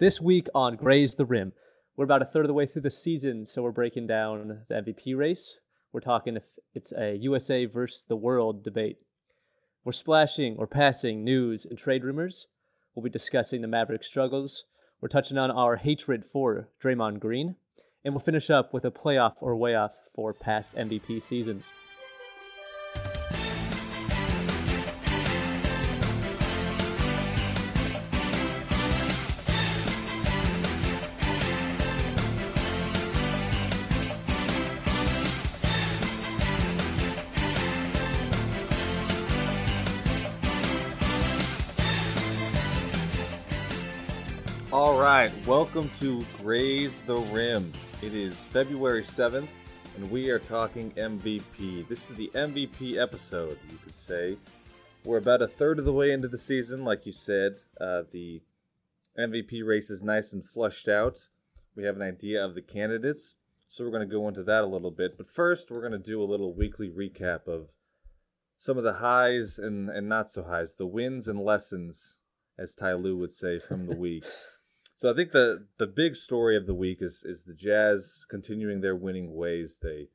This week on Graze the Rim, we're about a third of the way through the season, so we're breaking down the MVP race. We're talking if it's a USA versus the world debate. We're splashing or passing news and trade rumors. We'll be discussing the Maverick struggles. We're touching on our hatred for Draymond Green. And we'll finish up with a playoff or way off for past MVP seasons. Right, welcome to Graze the Rim. It is February 7th, and we are talking MVP. This is the MVP episode, you could say. We're about a third of the way into the season, like you said. Uh, the MVP race is nice and flushed out. We have an idea of the candidates, so we're going to go into that a little bit. But first, we're going to do a little weekly recap of some of the highs and, and not so highs, the wins and lessons, as Ty Lue would say, from the week. So I think the the big story of the week is is the Jazz continuing their winning ways. They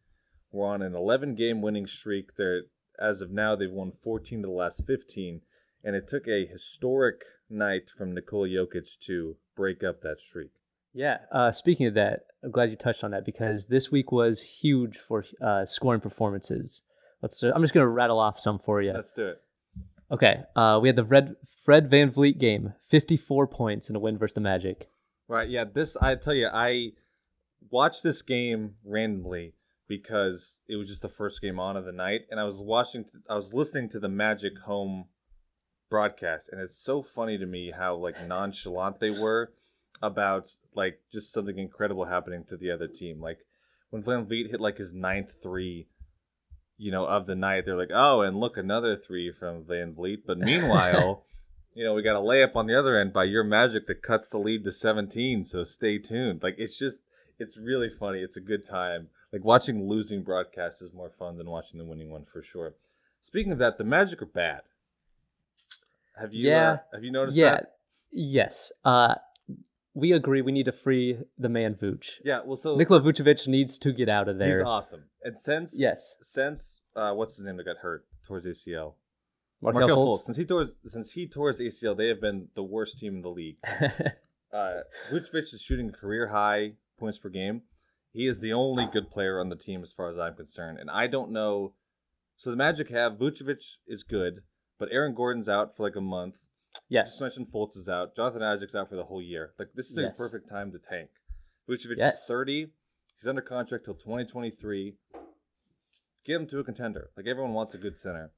were on an 11 game winning streak. They're as of now they've won 14 to the last 15, and it took a historic night from Nikola Jokic to break up that streak. Yeah, uh, speaking of that, I'm glad you touched on that because this week was huge for uh, scoring performances. Let's. I'm just gonna rattle off some for you. Let's do it. Okay, uh, we had the Red Fred VanVleet game, 54 points in a win versus the Magic. Right. Yeah. This I tell you, I watched this game randomly because it was just the first game on of the night, and I was watching. I was listening to the Magic home broadcast, and it's so funny to me how like nonchalant they were about like just something incredible happening to the other team. Like when VanVleet hit like his ninth three, you know, of the night, they're like, "Oh, and look, another three from VanVleet." But meanwhile, you know, we got a layup on the other end by your Magic that cuts the lead to 17. So stay tuned. Like it's just, it's really funny. It's a good time. Like watching losing broadcasts is more fun than watching the winning one for sure. Speaking of that, the Magic are bad. Have you? Yeah. Uh, have you noticed yeah. that? Yes. Uh, we agree we need to free the man Vooch. Yeah. Well, so Nikola Vucevic needs to get out of there. he's awesome. And since Yes. since uh, what's his name that got hurt towards ACL, Markelle, Markelle Fultz. Fultz. Since he tore since he tore his ACL, they have been the worst team in the league. uh, Vucevic is shooting career high points per game. He is the only good player on the team as far as I'm concerned. And I don't know. So the Magic have Vucevic is good, but Aaron Gordon's out for like a month. Yes. Just mentioned Fultz is out. Jonathan Isaac's out for the whole year. Like this is Yes. a perfect time to tank. Vucevic Yes. is 30. He's under contract till 2023. Get him to a contender. Like everyone wants a good center.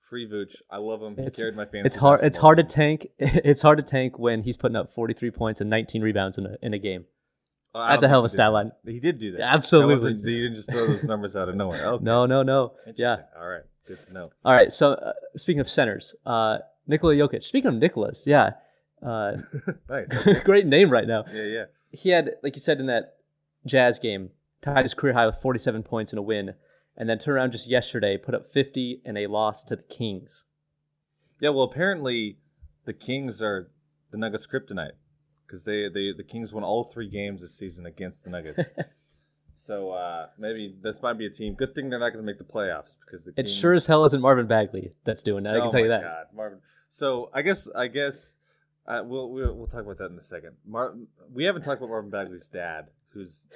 Free Vooch. I love him. He It's- carried my fantasy. It's hard. It's hard to tank. It's hard to tank when he's putting up 43 points and 19 rebounds in a in a game. Oh, That's a hell of a stat line. He did do that. That absolutely. wasn't- you didn't just throw those numbers out of nowhere. Okay. No, no, no. Yeah. All right. Good to know. All right. So uh, speaking of centers, uh, Nikola Jokic. Speaking of Nicholas, yeah, uh, nice. Great name right now. yeah, yeah. He had, like you said in that Jazz game, tied his career high with 47 points in a win, and then turned around just yesterday, put up 50 in a loss to the Kings. Yeah, well, apparently the Kings are the Nuggets' kryptonite because they, they the Kings won all three games this season against the Nuggets. so uh, maybe this might be a team. Good thing they're not going to make the playoffs because the It sure as hell isn't Marvin Bagley that's doing that. I can oh tell you that. God, Marvin. So I guess I guess uh, we'll, we'll we'll talk about that in a second. Mar- we haven't talked about Marvin Bagley's dad, who's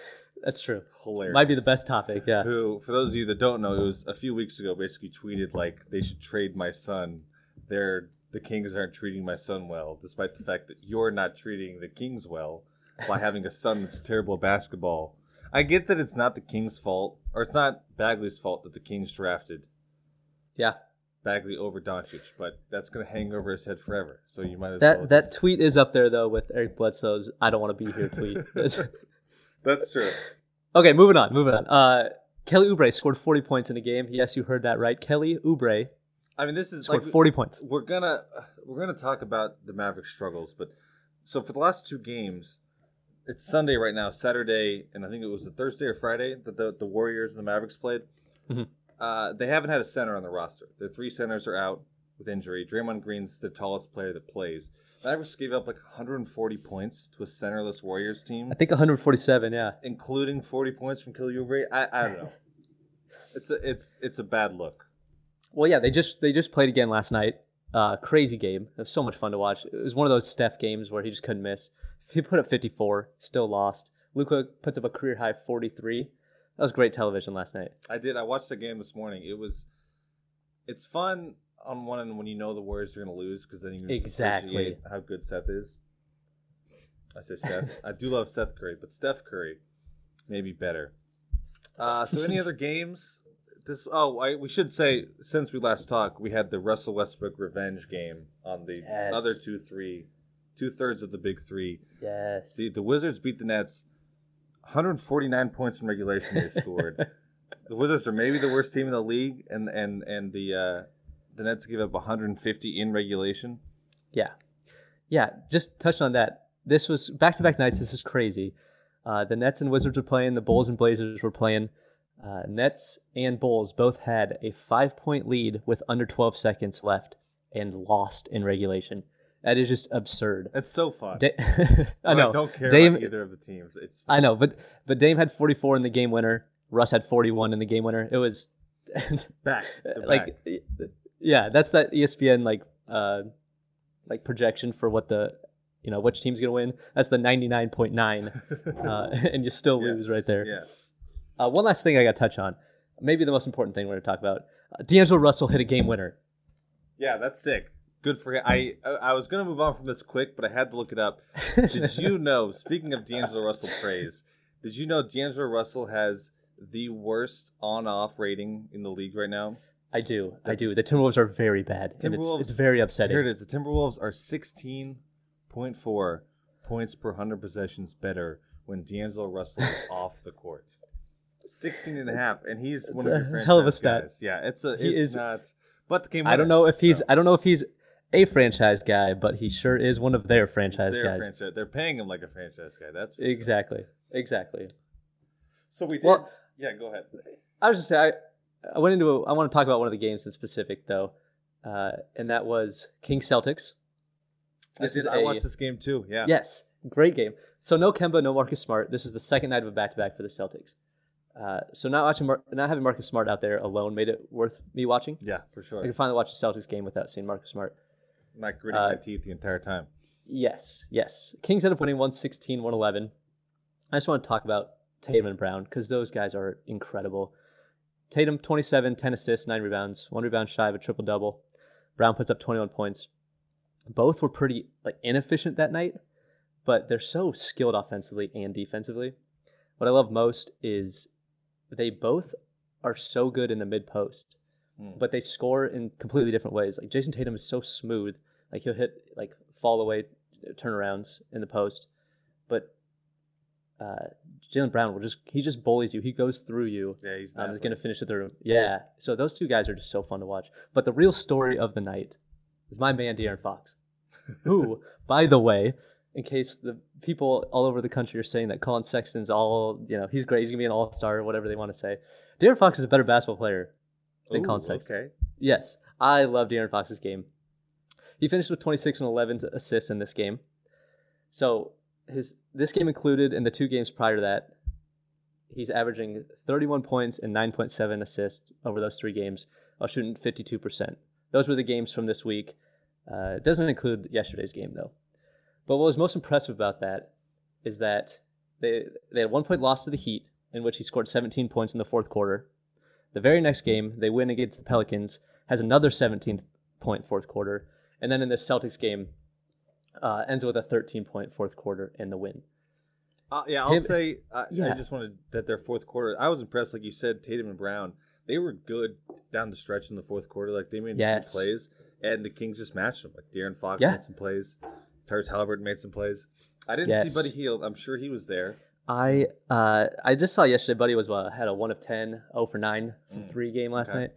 That's true. hilarious. Might be the best topic. Yeah. who, for those of you that don't know, it was a few weeks ago. Basically, tweeted like they should trade my son. They're the Kings aren't treating my son well, despite the fact that you're not treating the Kings well by having a son that's terrible at basketball. I get that it's not the Kings' fault, or it's not Bagley's fault that the Kings drafted Yeah. Bagley over Doncic, but that's gonna hang over his head forever. So you might as That well. that just- tweet is up there though with Eric Bledsoe's "I don't want to be here" tweet. that's true. okay, moving on, moving on. Uh, Kelly Oubre scored 40 points in a game. Yes, you heard that right. Kelly Oubre I mean, this is scored like 40 points. we're gonna we're gonna talk about the Mavericks struggles, but so for the last two games, it's Sunday right now, Saturday, and I think it was the Thursday or Friday that the, the Warriors and the Mavericks played. Mhm. Uh, they haven't had a center on the roster. Their three centers are out with injury. Draymond Green's the tallest player that plays. Mavericks gave up like 140 points to a centerless Warriors team, I think 147. Yeah. including 40 points from Kelly Oubre. I, I don't know. It's a it's it's a bad look. Well, yeah, they just they just played again last night. Uh, crazy game. It was so much fun to watch. It was one of those Steph games where he just couldn't miss. He put up 54, still lost. Luka puts up a career high 43. That was great television last night. I did. I watched the game this morning. It was. It's fun on one end when you know the Warriors are going to lose because then you can just Exactly. appreciate how good Seth is. I say Seth. I do love Seth Curry, but Steph Curry maybe better. Uh, so any other games? This oh, I, we should say since we last talked, we had the Russell Westbrook revenge game on the Yes. other two three, two thirds of the big three. Yes. The the Wizards beat the Nets, 149 points in regulation. They scored. the Wizards are maybe the worst team in the league, and and and the uh, the Nets give up 150 in regulation. Yeah. Yeah, just touching on that. This was back to back nights. This is crazy. Uh, the Nets and Wizards were playing, the Bulls and Blazers were playing. Uh, Nets and Bulls both had a five point lead with under 12 seconds left and lost in regulation. That is just absurd. It's so fun. Da- I know. don't care Dame, about either of the teams. It's I know, but but Dame had 44 in the game winner. Russ had 41 in the game winner. It was back. like back. yeah that's that espn like uh like projection for what the you know which team's gonna win that's the 99.9 uh and you still lose Yes, right there Yes. uh, one last thing i gotta touch on maybe the most important thing we're gonna talk about uh, d'angelo russell hit a game winner Yeah, that's sick. Good for him. I I was gonna move on from this quick, but I had to look it up. Did you know? Speaking of D'Angelo Russell praise, did you know D'Angelo Russell has the worst on-off rating in the league right now? i do i do the timberwolves are very bad and it's, Timberwolves- it's very upsetting Here it is. The Timberwolves are 16.4 points per 100 possessions better when D'Angelo Russell is off the court. 16 and a half, and he's one of your franchise hell of a stat. guys. Yeah, it's a He is- not. But the game. i don't know if he's so i don't know if he's a franchise guy but he sure is one of their franchise their guys franchise. They're paying him like a franchise guy. That's for sure. exactly exactly So we did. Well- yeah, go ahead. I was just say I, I went into a, I want to talk about one of the games in specific though, uh, and that was King Celtics. I, This did, is I a- watched this game too. Yeah. Yes, great game. So no Kemba, no Marcus Smart. This is the second night of a back to back for the Celtics. Uh, so not watching, Mar- not having Marcus Smart out there alone made it worth me watching. Yeah, for sure. I could finally watch the Celtics game without seeing Marcus Smart. Not gritting Uh, my teeth the entire time. Yes, yes. Kings end up winning 116, 111. I just want to talk about Tatum and Brown because those guys are incredible. Tatum, 27, 10 assists, 9 rebounds, 1 rebound shy of a triple double. Brown puts up 21 points. Both were pretty like inefficient that night, but they're so skilled offensively and defensively. What I love most is they both are so good in the mid post Hmm. but they score in completely different ways. Like Jayson Tatum is so smooth, like he'll hit like fall away turnarounds in the post, but uh, Jaylen Brown will just he just bullies you. He goes through you. Yeah, he's Um, not. he's gonna finish it through. Yeah. So those two guys are just so fun to watch. But the real story of the night is my man De'Aaron Fox, who, by the way, in case the people all over the country are saying that Collin Sexton's all you know he's great, he's gonna be an all star or whatever they want to say. De'Aaron Fox is a better basketball player than Ooh, Collin Sexton. Okay. Yes, I love De'Aaron Fox's game. He finished with 26 and 11 assists in this game. So his this game included in the two games prior to that, he's averaging 31 points and 9.7 assists over those three games, while shooting 52%. Those were the games from this week. Uh, it doesn't include yesterday's game though. But what was most impressive about that is that they they had one point loss to the Heat, in which he scored 17 points in the fourth quarter. The very next game, they win against the Pelicans, has another 17 point fourth quarter, and then in the Celtics game, uh, ends with a 13 point fourth quarter and the win. Uh, yeah, I'll Him- say I Yeah. just wanted that their fourth quarter. I was impressed, like you said, Tatum and Brown. They were good down the stretch in the fourth quarter. Like they made Yes. some plays, and the Kings just matched them. Like De'Aaron Fox Yeah. made some plays. Tyrese Halliburton made some plays. I didn't Yes. see Buddy Hield. I'm sure he was there. I uh, I just saw yesterday. Buddy was uh, had a one of 10, 0 for nine from Mm, three game last okay. night.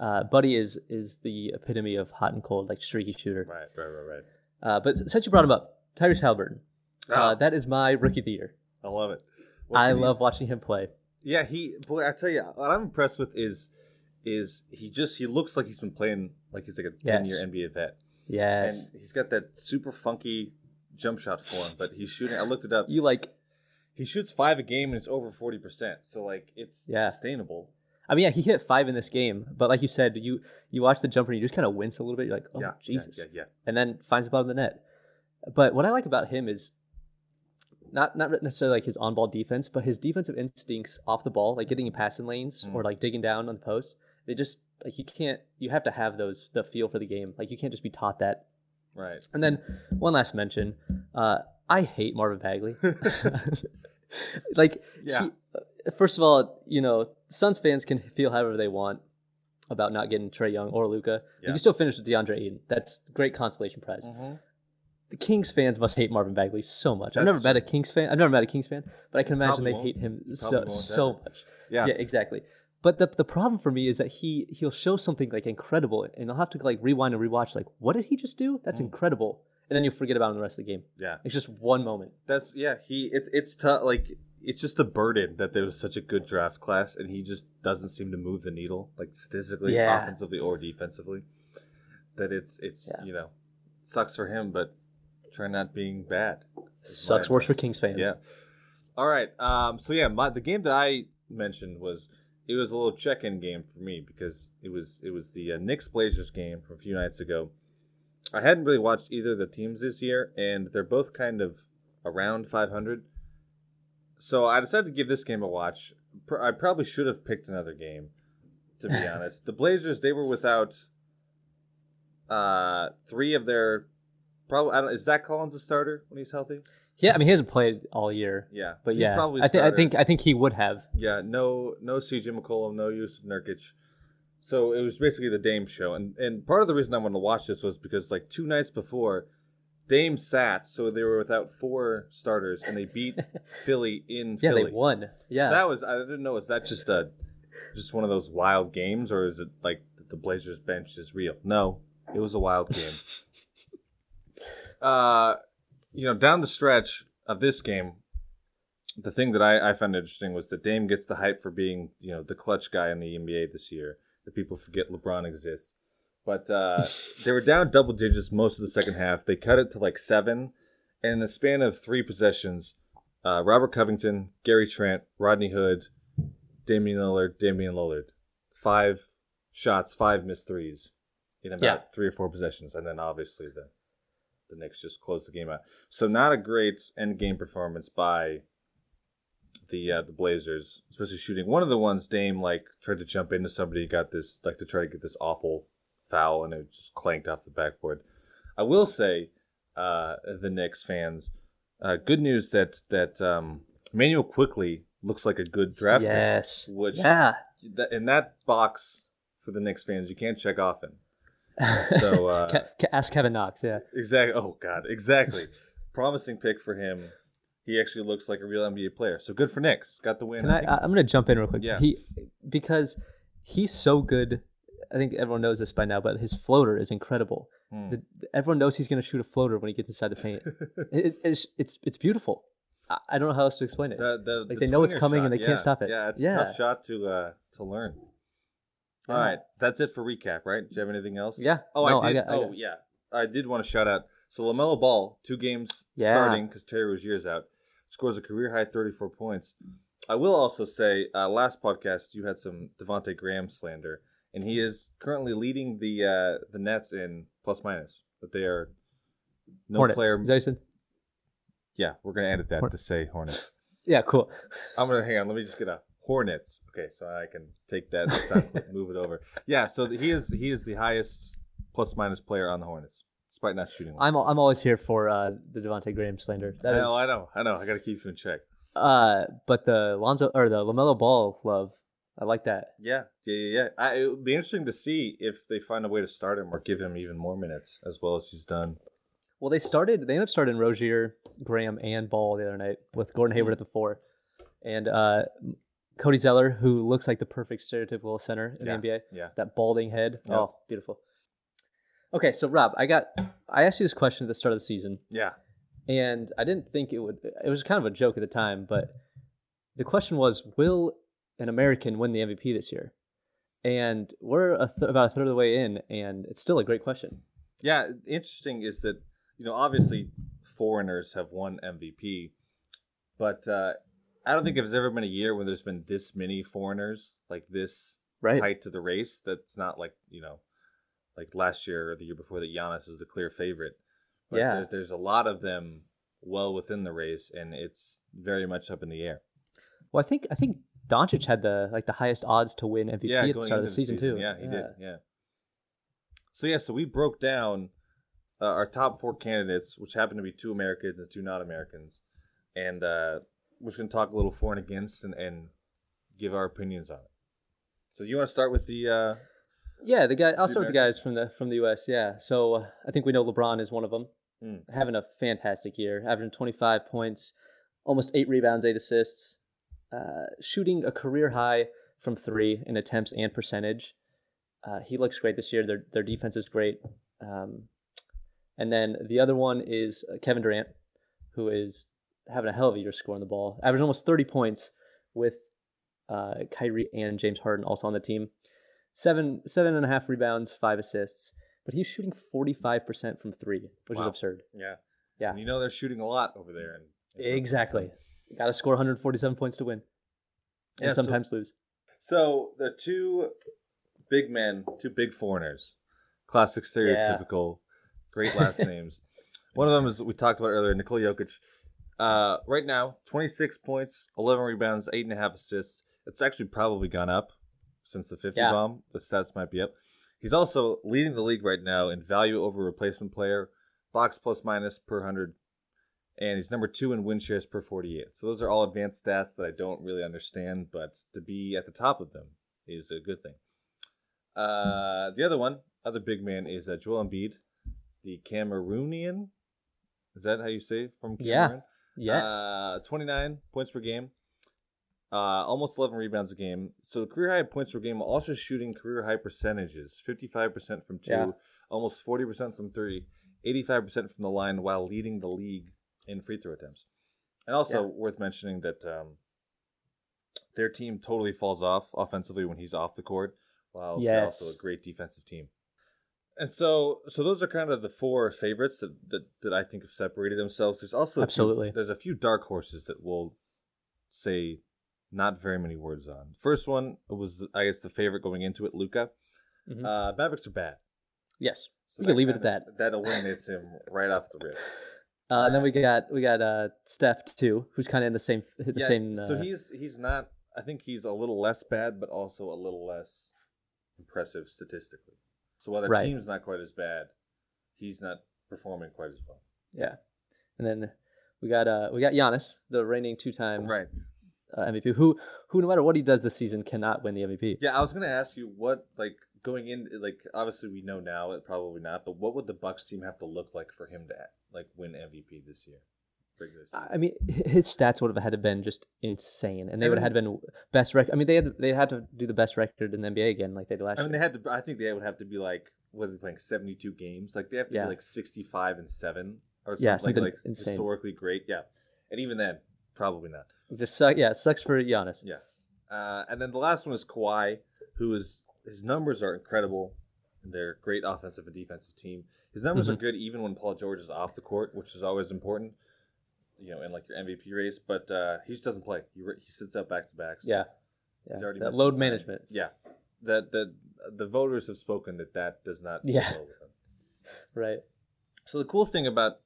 Uh, Buddy is is the epitome of hot and cold, like streaky shooter. Right, right, right, right. Uh, but since you brought him up, Tyrese Halliburton, uh, Ah, that is my rookie of the year. I love it. What I love watching him play. Yeah, he. Boy, I tell you, what I'm impressed with is, is he just he looks like he's been playing like he's like a ten Yes. year NBA vet. Yes. and he's got that super funky jump shot form. But he's shooting. I looked it up. you like He shoots five a game and it's over forty percent. So like it's Yeah. sustainable. I mean, yeah, he hit five in this game, but like you said, you you watch the jumper and you just kind of wince a little bit. You're like, oh yeah, Jesus, Yeah, yeah, and then finds the bottom of the net. But what I like about him is not not necessarily like his on ball defense, but his defensive instincts off the ball, like getting in passing lanes Mm. or like digging down on the post. They just like you can't you have to have those the feel for the game. Like you can't just be taught that. Right. And then one last mention, uh, I hate Marvin Bagley. like Yeah. he- first of all, you know, Suns fans can feel however they want about not getting Trae Young or Luka. You can still finish with DeAndre Ayton. That's a great consolation prize. Mhm. The Kings fans must hate Marvin Bagley so much. I've That's never met a Kings fan. I've never met a Kings fan, but I can imagine they won't. hate him You so so much. Yeah. Yeah, exactly. But the the problem for me is that he he'll show something like incredible, and I'll have to like rewind and rewatch. Like, what did he just do? That's Mm. incredible. And then you forget about him the rest of the game. Yeah. It's just one moment. That's yeah. He it's it's tough. Like it's just a burden that there was such a good draft class, and he just doesn't seem to move the needle, like statistically, Yeah. offensively or defensively. That it's it's Yeah. you know sucks for him, but try not being bad. Sucks worse for. Kings fans. Yeah. All right. Um. So yeah, my the game that I mentioned was it was a little check-in game for me because it was it was the uh, Knicks Blazers game from a few nights ago. I hadn't really watched either of the teams this year, and they're both kind of around 500. So I decided to give this game a watch. I probably should have picked another game, to be honest. The Blazers they were without uh three of their probably I don't, is Zach Collins a starter when he's healthy? Yeah, I mean he hasn't played all year, Yeah, but he's yeah, probably I think I think I think he would have. Yeah, no, no CJ McCollum, no Jusuf Nurkic. So it was basically the Dame show, and and part of the reason I wanted to watch this was because like two nights before, Dame sat, so they were without four starters, and they beat Philly in Yeah, Philly. they won. Yeah, that was I didn't know. Is that just a just one of those wild games, or is it like the Blazers bench is real? No, it was a wild game. uh, you know, down the stretch of this game, the thing that I, I found interesting was that Dame gets the hype for being, you know, the clutch guy in the NBA this year. That people forget LeBron exists. But uh, they were down double digits most of the second half. They cut it to like seven, and in the span of three possessions, uh, Robert Covington, Gary Trent, Rodney Hood, Damian Lillard, Damian Lillard, five shots, five missed threes in about Yeah. three or four possessions, and then obviously the the Knicks just closed the game out. So not a great end game performance by the uh, the Blazers, especially shooting. One of the ones Dame like tried to jump into somebody, got this like to try to get this awful foul, and it just clanked off the backboard. I will say, uh, the Knicks fans, uh, good news that that um, Immanuel Quickley looks like a good draft. pick, yes, which yeah. that, in that box for the Knicks fans, you can't check often. So, uh, ask Kevin Knox. Yeah, Exactly. Oh God. Exactly. Promising pick for him. He actually looks like a real NBA player. So good for Knicks. Got the win. Can I? I I'm gonna jump in real quick. Yeah. He because he's so good. I think everyone knows this by now, but his floater is incredible. Hmm. The, everyone knows he's gonna shoot a floater when he gets inside the paint. it, it's it's it's beautiful. I, I don't know how else to explain it. The- the- Like, the they know it's coming and shot, they can't stop it. Yeah, it's a tough shot to uh, to learn. All Yeah. right, that's it for recap. Right? Do you have anything else? Yeah. Oh, No, I I did. got- oh, got- yeah. I did want to shout out. So Lamelo Ball, two games Yeah. starting because Terry Rozier's out, scores a career high 34 points. I will also say, uh, last podcast you had some Devonte Graham slander, and he is currently leading the uh, the Nets in plus minus. But they are no Hornets. player. Is what? Yeah, we're gonna edit that Hor- to say Hornets. Yeah, cool. I'm gonna hang on. Let me just get a Hornets. Okay, so I can take that and move it over. Yeah, so he is he is the highest plus minus player on the Hornets, despite not shooting. well. I'm I'm always here for uh, the Devonte Graham slander. I That is, know, I know, I know. I gotta keep you in check. uh, but the Lonzo or the Lamelo Ball love, I like that. Yeah, yeah, yeah. yeah. I, it would be interesting to see if they find a way to start him or give him even more minutes, as well as he's done. Well, they started. They ended up starting Rozier, Graham, and Ball the other night with Gordon Hayward at the four, and uh, Cody Zeller, who looks like the perfect stereotypical center in Yeah. the NBA. Yeah. That balding head. Oh, beautiful. Okay, so Rob, I got. I asked you this question at the start of the season, Yeah. and I didn't think it would. It was kind of a joke at the time, but the question was, will an American win the MVP this year? And we're a th- about a third of the way in, and it's still a great question. Yeah, interesting is that you know obviously foreigners have won MVP, but uh, I don't think there's ever been a year when there's been this many foreigners like this Right. tight to the race. That's not like you know, like last year or the year before that Giannis was the clear favorite. But Yeah. there, there's a lot of them well within the race, and it's very much up in the air. Well, I think I think Doncic had the like the highest odds to win MVP yeah, at the start of into the season, too. Yeah, he did. Yeah. So yeah, so we broke down uh, our top four candidates, which happened to be two Americans and two not Americans, and uh, we're just gonna talk a little for and against and, and give our opinions on it. So you want to start with the? Uh, Yeah, the guy. I'll The start with the guys from the from the U.S. Yeah, so uh, I think we know LeBron is one of them, Hmm. having a fantastic year, averaging 25 points, almost eight rebounds, eight assists, uh, shooting a career high from three in attempts and percentage. Uh, he looks great this year. Their their defense is great. Um, and then the other one is uh, Kevin Durant, who is having a hell of a year scoring the ball, averaging almost 30 points with uh, Kyrie and James Harden also on the team seven seven and a half rebounds, five assists, but he's shooting forty five percent from three, which is absurd. yeah, Yeah. And you know they're shooting a lot over there. In, in Brooklyn, Exactly. So- Got to score 147 points to win, and Yeah, so- sometimes lose. So the two big men, two big foreigners, classic stereotypical, great last names. One of them is we talked about earlier, Nikola Jokic. Uh, right now, 26 points, 11 rebounds, eight and a half assists. It's actually probably gone up since the 50 Yeah. bomb. The stats might be up. He's also leading the league right now in value over replacement player, box plus minus per hundred, and he's number two in win shares per 48. So those are all advanced stats that I don't really understand, but to be at the top of them is a good thing. Uh, the other one, other big man, is uh, Joel Embiid, the Cameroonian. Is that how you say it? from Yeah. Cameroon? Yes. Uh, 29 points per game. Uh, almost 11 rebounds a game. So career high points per game, also shooting career high percentages 55% from two, Yeah. almost 40% from three, 85% from the line, while leading the league in free throw attempts. And also Yeah. worth mentioning that um, their team totally falls off offensively when he's off the court, while they're also a great defensive team. And so, so those are kind of the four favorites that, that, that I think have separated themselves. There's also a few- Absolutely. there's a few dark horses that we'll say not very many words on. First one was I guess the favorite going into it, Luka. Mhm. Uh, Mavericks are bad. yes. So We can leave it at that. That eliminates him right off the rip. Uh, and then we got we got uh, Steph too, who's kind of in the same the Yeah, same. Uh, so he's he's not. I think he's a little less bad, but also a little less impressive statistically. So while the Right. team's not quite as bad, he's not performing quite as well. yeah. And then we got uh we got Giannis, the reigning two time Right. uh, MVP, who who no matter what he does this season cannot win the MVP. Yeah, I was gonna ask you what like going in like obviously we know now it probably not, but what would the Bucks team have to look like for him to like win MVP this year? I mean, his stats would have had to been just insane, and they would have had been best record. I mean, they had they had to do the best record in the NBA again, like they did last I mean, they had to. I think they would have to be like what are they playing seventy two games? Like they have to Yeah. be like sixty five and seven or something, Yeah, like, something like insane. historically great. Yeah, and even then, probably not. It just suck. Yeah, it sucks for Giannis. Yeah. Uh, and then the last one is Kawhi, who is his numbers are incredible. They're a great offensive and defensive team. His numbers are Mhm. good even when Paul George is off the court, which is always important. You know, in like your MVP race, but uh, he just doesn't play. He, re- he sits out back to backs. Yeah, yeah. He's already That load management. Yeah, that that the voters have spoken that that does not sit Yeah. well with him. Right. So the cool thing about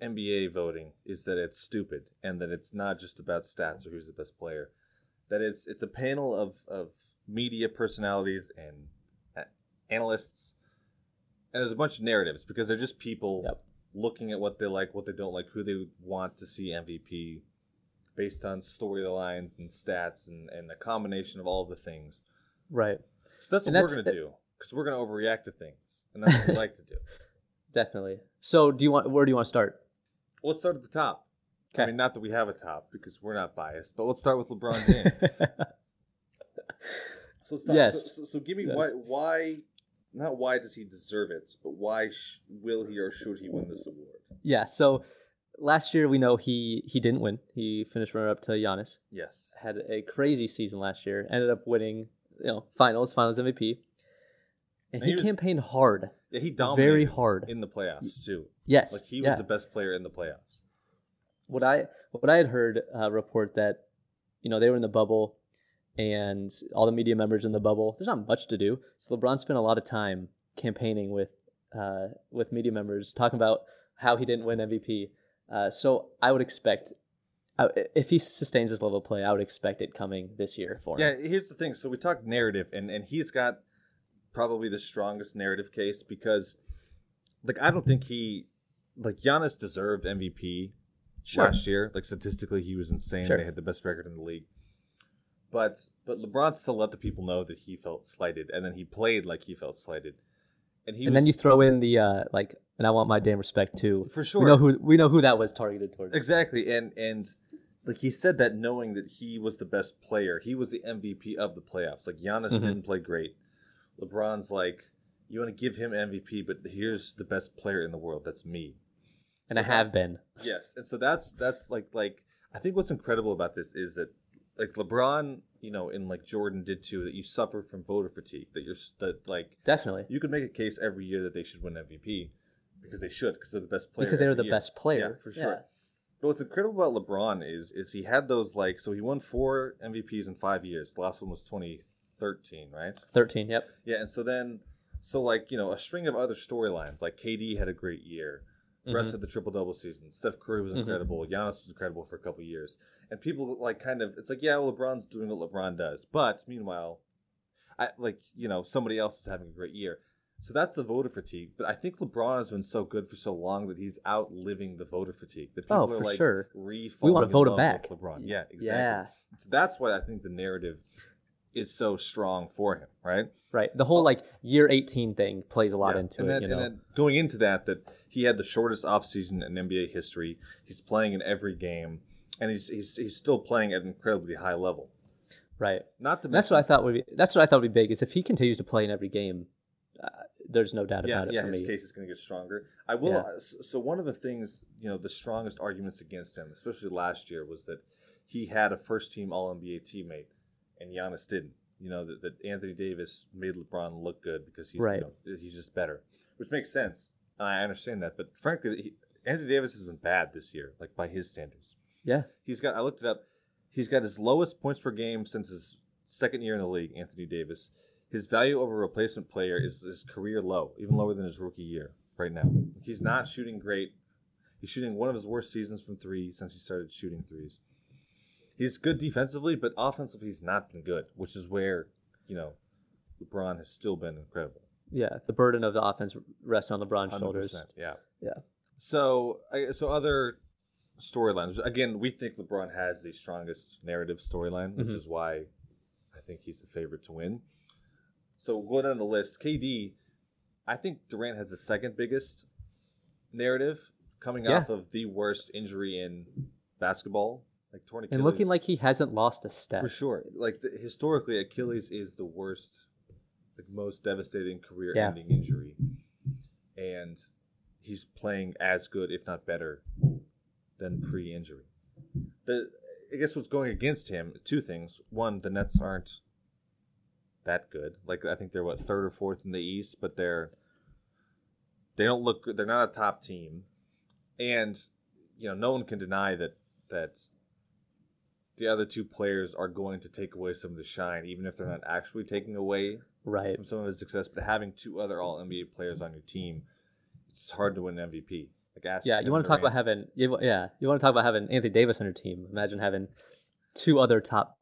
NBA voting is that it's stupid and that it's not just about stats or who's the best player. That it's it's a panel of, of media personalities and analysts, and there's a bunch of narratives because they're just people Yep. looking at what they like, what they don't like, who they want to see MVP, based on storylines and stats and, and a combination of all the things. Right. So that's what And we're gonna do because we're gonna overreact to things, and that's what we like to do. Definitely. So, do you want? Where do you want to start? Well, let's start at the top. Okay. I mean, not that we have a top because we're not biased, but let's start with LeBron James. so let's start, Yes. So, so, so give me Yes. why, why, not why does he deserve it, but why sh- will he or should he win this award? yeah. So, last year we know he he didn't win. He finished runner up to Giannis. Yes. Had a crazy season last year. Ended up winning. You know, finals, finals MVP. and And he, he was- campaigned hard. Yeah, he dominated Very hard. in the playoffs too. Yes, Like he was yeah. the best player in the playoffs. what I what I had heard uh, report that you know they were in the bubble and all the media members in the bubble. There's not much to do. So LeBron spent a lot of time campaigning with uh, with media members talking about how he didn't win MVP. Uh, so I would expect if he sustains this level of play, I would expect it coming this year for him. Yeah, here's the thing. So we talked narrative, and and he's got probably the strongest narrative case because, like, I don't think he, like, Giannis deserved MVP Sure. last year. Like statistically, he was insane. Sure. They had the best record in the league. But but LeBron still let the people know that he felt slighted, and then he played like he felt slighted. And he and was, then you throw in the uh, like, and I want my damn respect too. for sure We know who we know who that was targeted towards. Exactly, and and like he said that knowing that he was the best player, he was the MVP of the playoffs. Like Giannis Mhm. didn't play great. LeBron's like, you want to give him MVP, but here's the best player in the world. That's me. and So I have been. yes, and so that's that's like like I think what's incredible about this is that like LeBron, you know, and like Jordan did too, that you suffer from voter fatigue. That you're that like Definitely. you could make a case every year that they should win MVP because they should because they're the best player. Because they were the year. best player. Yeah, for sure. But what's incredible about LeBron is is he had those like so he won four MVPs in five years. The last one was 2013, right? 13, yep. Yeah, and so then so like you know a string of other storylines like KD had a great year. Russ Mhm. had the triple double season. Steph Curry was Mhm. incredible. Giannis was incredible for a couple years. And people like kind of it's like yeah, well, LeBron's doing what LeBron does, but meanwhile, I like you know somebody else is having a great year. So that's the voter fatigue. But I think LeBron has been so good for so long that he's outliving the voter fatigue. That people Oh, are for like sure. We wanna vote him back. LeBron. Yeah, exactly. Yeah. So that's why I think the narrative is so strong for him, right? Right. The whole like year 18 thing plays a lot Yeah. into and it, then, you know. And then going into that, that he had the shortest offseason in NBA history. He's playing in every game, and he's he's, he's still playing at an incredibly high level. right. Not to And that's what I thought would be that's what I thought would be big is if he continues to play in every game, uh, there's no doubt yeah, about it yeah, for his me. case is going to get stronger. I will. Yeah. uh, So one of the things, you know, the strongest arguments against him, especially last year, was that he had a first-team All NBA teammate, and Giannis didn't. You know that, that Anthony Davis made LeBron look good because he's Right. you know, he's just better, which makes sense. And I understand that, but frankly, he, Anthony Davis has been bad this year, like by his standards. Yeah. He's got. I looked it up. He's got his lowest points per game since his second year in the league. Anthony Davis. His value over replacement player is his career low, even lower than his rookie year right now. He's not shooting great. He's shooting one of his worst seasons from three since he started shooting threes. He's good defensively, but offensively he's not been good, which is where you know LeBron has still been incredible. Yeah. The burden of the offense rests on LeBron's shoulders. 100%, Yeah. Yeah. So, so other storylines. Again, we think LeBron has the strongest narrative storyline, which Mhm. is why I think he's the favorite to win. So, going down the list, KD, I think Durant has the second biggest narrative coming Yeah. off of the worst injury in basketball, like torn Achilles. And looking like he hasn't lost a step. For sure. Like the, historically, Achilles is the worst, like most devastating career-ending injury, and he's playing as good, if not better, than pre-injury. The I guess what's going against him two things. One, the Nets aren't that good. Like I think they're what third or fourth in the East, but they're they don't look good. They're not a top team, and you know no one can deny that that the other two players are going to take away some of the shine, even if they're not actually taking away Right. from some of his success. But having two other All NBA players on your team, it's hard to win an MVP. Like ask Yeah, you want to talk about having you, yeah, you want to talk about having Anthony Davis on your team. Imagine having two other top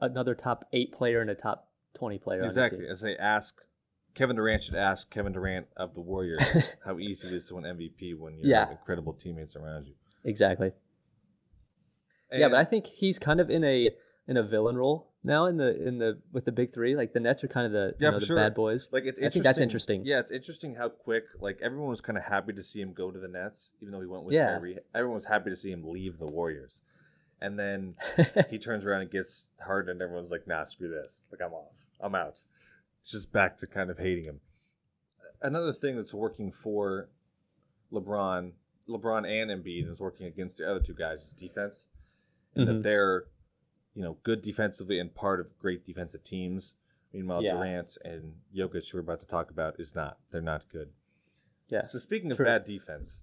another top 8 player and a top 20 player exactly. on your As they ask Kevin Durant should ask Kevin Durant of the Warriors how easy it is to win MVP when you Yeah. have incredible teammates around you. exactly. Yeah, but I think he's kind of in a in a villain role now in the in the with the big 3. Like the Nets are kind of the Yeah, you know, the sure. bad boys. Like it's I interesting. think that's interesting. Yeah, it's interesting how quick. Like everyone was kind of happy to see him go to the Nets, even though he went with Yeah. Kyrie. Everyone was happy to see him leave the Warriors, and then he turns around and gets hurt, and everyone's like, "Nah, screw this. Like I'm off. I'm out." It's just back to kind of hating him. Another thing that's working for LeBron, LeBron and Embiid, and is working against the other two guys is defense, and Mhm. that they're, you know, good defensively and part of great defensive teams. Meanwhile, Yeah. Durant and Jokic, who we're about to talk about, is not. They're not good. Yeah. So speaking of True. bad defense,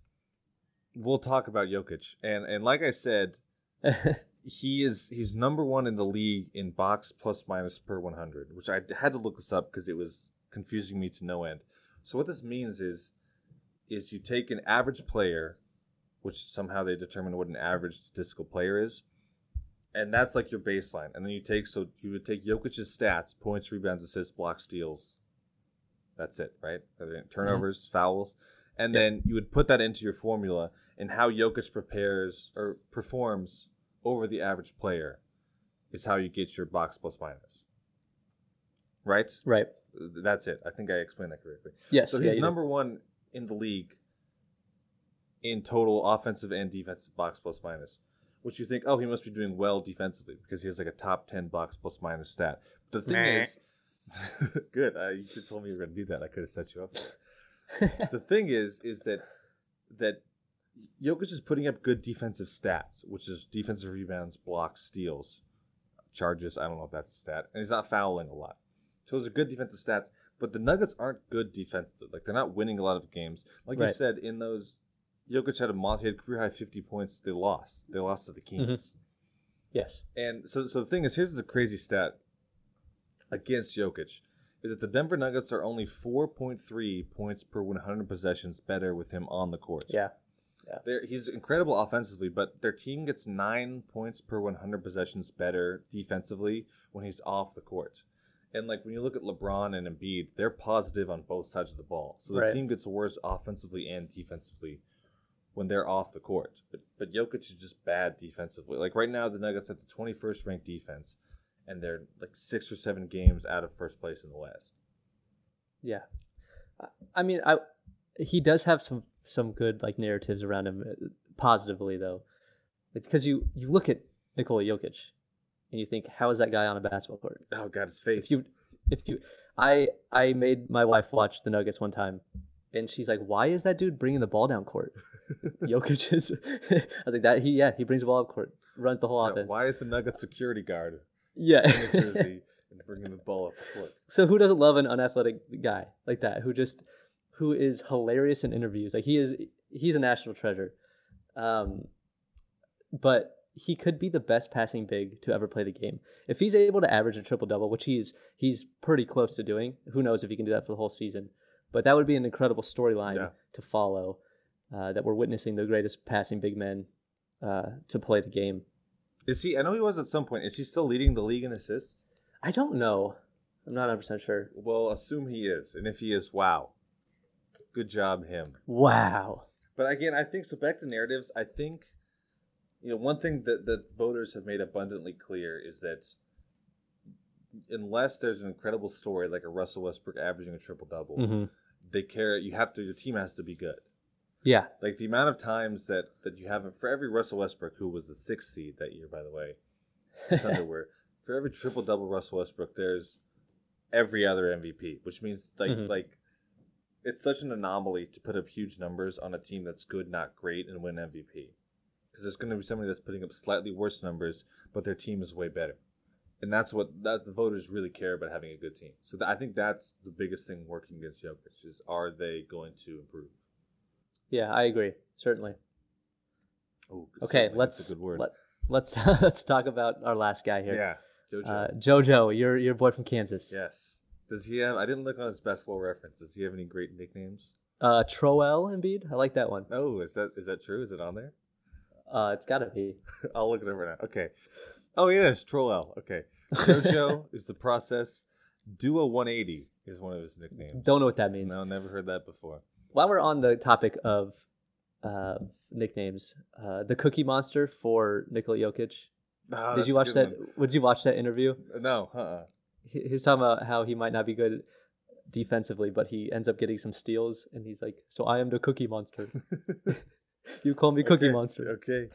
we'll talk about Jokic, and and like I said, he is he's number one in the league in box plus minus per 100, which I had to look this up because it was confusing me to no end. So what this means is, is you take an average player, which somehow they determine what an average statistical player is, and that's like your baseline. And then you take so you would take Jokic's stats: points, rebounds, assists, blocks, steals. That's it, right? Than mm-hmm. Turnovers, fouls, and Yeah. then you would put that into your formula and how Jokic prepares or performs over the average player is how you get your box plus minus. Right? right. That's it. I think I explained that correctly. Yes. So yeah, he's did. number one in the league in total offensive and defensive box plus minus. Which you think, oh, he must be doing well defensively because he has like a top ten box plus minus stat. But the thing Meh. is, good. Uh, you should have told me you were going to do that. I could have set you up. the thing is, is that that Jokic is putting up good defensive stats, which is defensive rebounds, blocks, steals, charges. I don't know if that's a stat, and he's not fouling a lot. So those are good defensive stats. But the Nuggets aren't good defensively. Like they're not winning a lot of games. Like you said, in those, Jokic had a mo- he had career high fifty points. They lost. They lost to the mm-hmm. Kings. yes. And so, so the thing is, here's the crazy stat against Jokic is that the Denver Nuggets are only 4.3 points per 100 possessions better with him on the court. Yeah. They're, he's incredible offensively, but their team gets nine points per 100 possessions better defensively when he's off the court. And like when you look at LeBron and Embiid, they're positive on both sides of the ball. So the Right. team gets worse offensively and defensively when they're off the court. But but Jokic is just bad defensively. Like right now, the Nuggets have the 21st ranked defense, and they're like six or seven games out of first place in the West. Yeah. I- mean, I he does have some some good like narratives around him uh, positively though, because you you look at Nikola Jokic and you think, how is that guy on a basketball court? Oh God, his face. If you if you I I made my wife watch the Nuggets one time, and she's like, why is that dude bringing the ball down court? Jokic is. I was like that he yeah he brings the ball up court, runs the whole Yeah, offense. why is the Nuggets security guard Yeah. in the jersey and bringing the ball up court? So who doesn't love an unathletic guy like that who just who is hilarious in interviews? Like he is he's a national treasure. Um but he could be the best passing big to ever play the game. If he's able to average a triple double, which he's he's pretty close to doing, who knows if he can do that for the whole season. But that would be an incredible storyline Yeah. to follow. Uh, that we're witnessing the greatest passing big men uh, to play the game. Is he? I know he was at some point. Is he still leading the league in assists? I don't know. I'm not 100 percent sure. Well, assume he is, and if he is, wow, good job him. Wow. But again, I think so. Back to narratives. I think you know one thing that that voters have made abundantly clear is that unless there's an incredible story like a Russell Westbrook averaging a triple double, hmm they care. You have to. Your team has to be good. Yeah. Like the amount of times that that you haven't for every Russell Westbrook who was the sixth seed that year, by the way, Thunder were for every triple double Russell Westbrook, there's every other MVP, which means like Mhm. like it's such an anomaly to put up huge numbers on a team that's good, not great, and win MVP. Because there's going to be somebody that's putting up slightly worse numbers, but their team is way better, and that's what that the voters really care about having a good team. So th- I think that's the biggest thing working against Jokic is are they going to improve? Yeah, I agree. Certainly. Oh, Okay, certainly, let's that's a good word. let let's let's talk about our last guy here. Yeah, JoJo. Uh, Jojo, your your boy from Kansas. yes. Does he have? I didn't look on his basketball reference. Does he have any great nicknames? Uh, Troel Embiid. I like that one. Oh, is that is that true? Is it on there? Uh, it's gotta be. I'll look it over now. Okay. Oh yes, Troll L. Okay. JoJo is the process. Duo 180 is one of his nicknames. Don't know what that means. No, never heard that before. While we're on the topic of uh, nicknames, uh, the Cookie Monster for Nikola Jokic. Ah, Did you watch that? good Would you watch that interview? No, uh-uh. He- He's talking about how he might not be good defensively, but he ends up getting some steals, and he's like, "So I am the Cookie Monster. you call me Cookie Okay, Monster." Okay.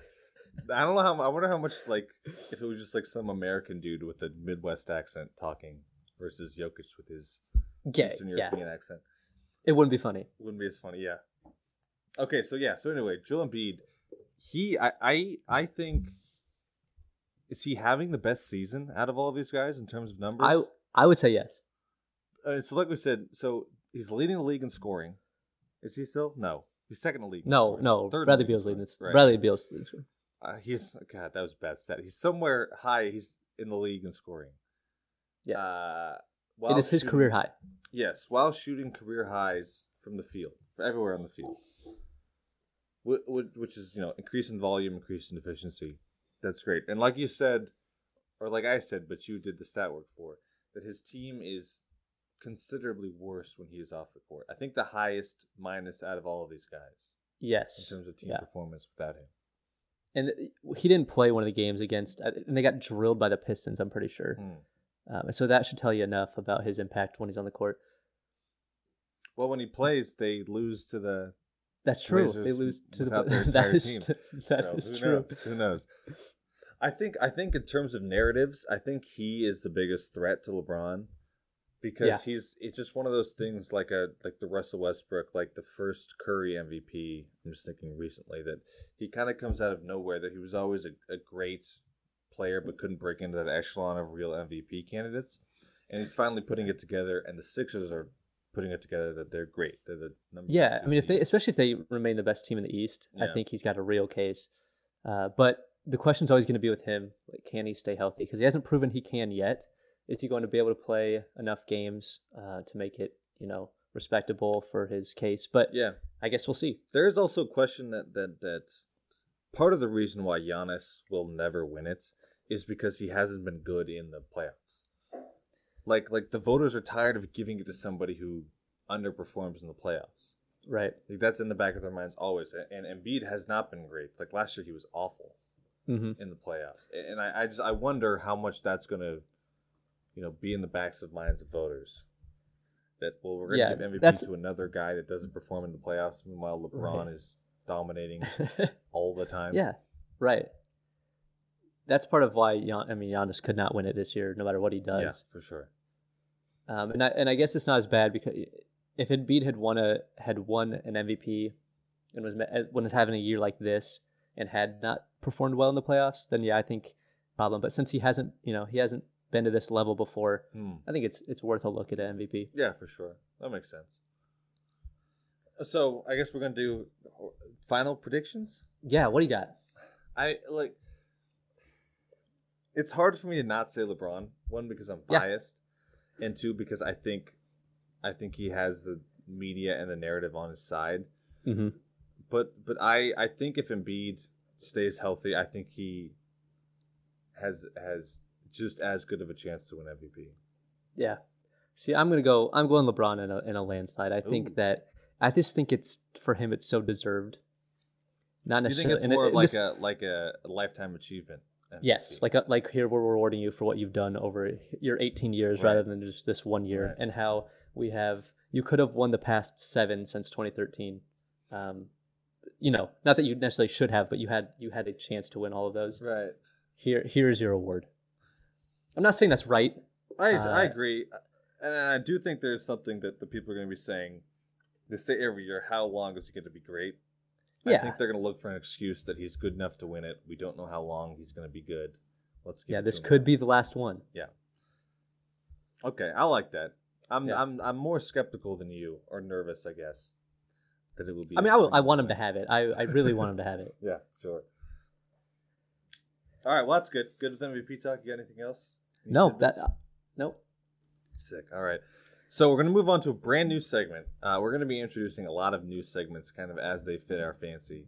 I don't know how. I wonder how much like if it was just like some American dude with a Midwest accent talking versus Jokic with his Yeah, Eastern yeah. European accent. It wouldn't be funny. Wouldn't be as funny, yeah. Okay, so yeah, so anyway, Joel Embiid, he, I, I, I think, is he having the best season out of all of these guys in terms of numbers? I I would say yes. uh, so like we said, so he's leading the league in scoring. Is he still? No, he's second in the league. No, no. Third Bradley the league in Beal's leading this. Right. Bradley Beal's leading. Uh, he's God. That was a bad stat. He's somewhere high. He's in the league in scoring. Yeah. Uh, it while is his shooting- career high. Yes, while shooting career highs from the field, everywhere on the field, Wh- wh- which is you know increase in volume, increase in efficiency. That's great. And like you said, or like I said, but you did the stat work for that. His team is considerably worse when he is off the court. I think the highest minus out of all of these guys Yes. in terms of team Yeah. performance without him. And he didn't play one of the games against, uh, and they got drilled by the Pistons. I'm pretty sure. Hmm. Um, so that should tell you enough about his impact when he's on the court. Well, when he plays, they lose to the That's true. Blazers they lose to the that entire is team. that so is who true. Knows? Who knows? I think I think in terms of narratives, I think he is the biggest threat to LeBron because Yeah. he's it's just one of those things like a like the Russell Westbrook, like the first Curry MVP. I'm just thinking recently that he kind of comes out of nowhere. That he was always a, a great player but couldn't break into that echelon of real MVP candidates, and he's finally putting it together. And the Sixers are putting it together that they're great. They're the number. Yeah, I mean, if they, especially if they remain the best team in the East, Yeah. I think he's got a real case. Uh, but the question's always going to be with him: like, can he stay healthy? Because he hasn't proven he can yet. Is he going to be able to play enough games uh, to make it, you know, respectable for his case? But yeah. I guess we'll see. There is also a question that that that part of the reason why Giannis will never win it is because he hasn't been good in the playoffs. Like like the voters are tired of giving it to somebody who underperforms in the playoffs. Right. Like that's in the back of their minds always. And Embiid has not been great. Like last year he was awful hmm in the playoffs. And I, I just I wonder how much that's gonna you know be in the backs of minds of voters. That well we're gonna Yeah, give MVP that's- to another guy that doesn't perform in the playoffs, meanwhile LeBron Right. is dominating all the time. yeah. Right. That's part of why Gian, I mean Giannis could not win it this year, no matter what he does. Yeah, for sure. Um, and I and I guess it's not as bad because if Embiid had won a had won an MVP and was when was having a year like this and had not performed well in the playoffs, then yeah, I think problem. But since he hasn't, you know, he hasn't been to this level before, Hmm. I think it's it's worth a look at an MVP. Yeah, for sure. That makes sense. So I guess we're gonna do final predictions. Yeah, what do you got? I like. It's hard for me to not say LeBron. One because I'm Yeah. biased, and two because I think, I think he has the media and the narrative on his side. Mm-hmm. But but I I think if Embiid stays healthy, I think he has has just as good of a chance to win MVP. Yeah. See, I'm gonna go. I'm going LeBron in a in a landslide. I think that I just think it's for him. It's so deserved. Not You necessarily. think it's it- more of like this- a like a lifetime achievement? MVP? Yes, like uh, like here we're rewarding you for what you've done over your 18 years Right. rather than just this one year, Right. and how we have you could have won the past seven since 2013. Um, you know, not that you necessarily should have, but you had you had a chance to win all of those. right. Here here's your award. I'm not saying that's right. I I Uh, agree, and I do think there's something that the people are going to be saying. They say every year, "How long is it going to be great?" I think they're going to look for an excuse that he's good enough to win it. We don't know how long he's going to be good. Let's give Yeah, this could be the last one. Yeah. Okay, I like that. I'm Yeah. I'm I'm more skeptical than you, or nervous, I guess, that it will be. I mean, I, will- I want him to have it. I, I really want him to have it. Yeah, sure. All right, well that's good. Good with MVP talk. You got anything else? Any No, that tidbits? nope. Sick. All right. So we're going to move on to a brand new segment. Uh, we're going to be introducing a lot of new segments kind of as they fit our fancy.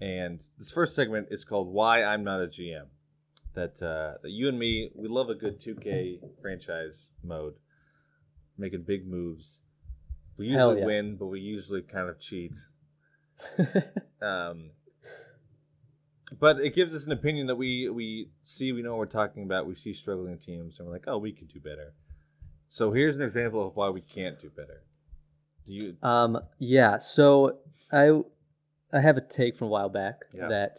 And this first segment is called Why I'm Not a GM. That, uh, that you and me, we love a good 2K franchise mode, making big moves. We usually yeah. win, but we usually kind of cheat. Um, but it gives us an opinion that we we see, we know what we're talking about. We see struggling teams, and we're like, oh, we could do better. So here's an example of why we can't do better. Do you? Um, yeah. So I I have a take from a while back Yeah. that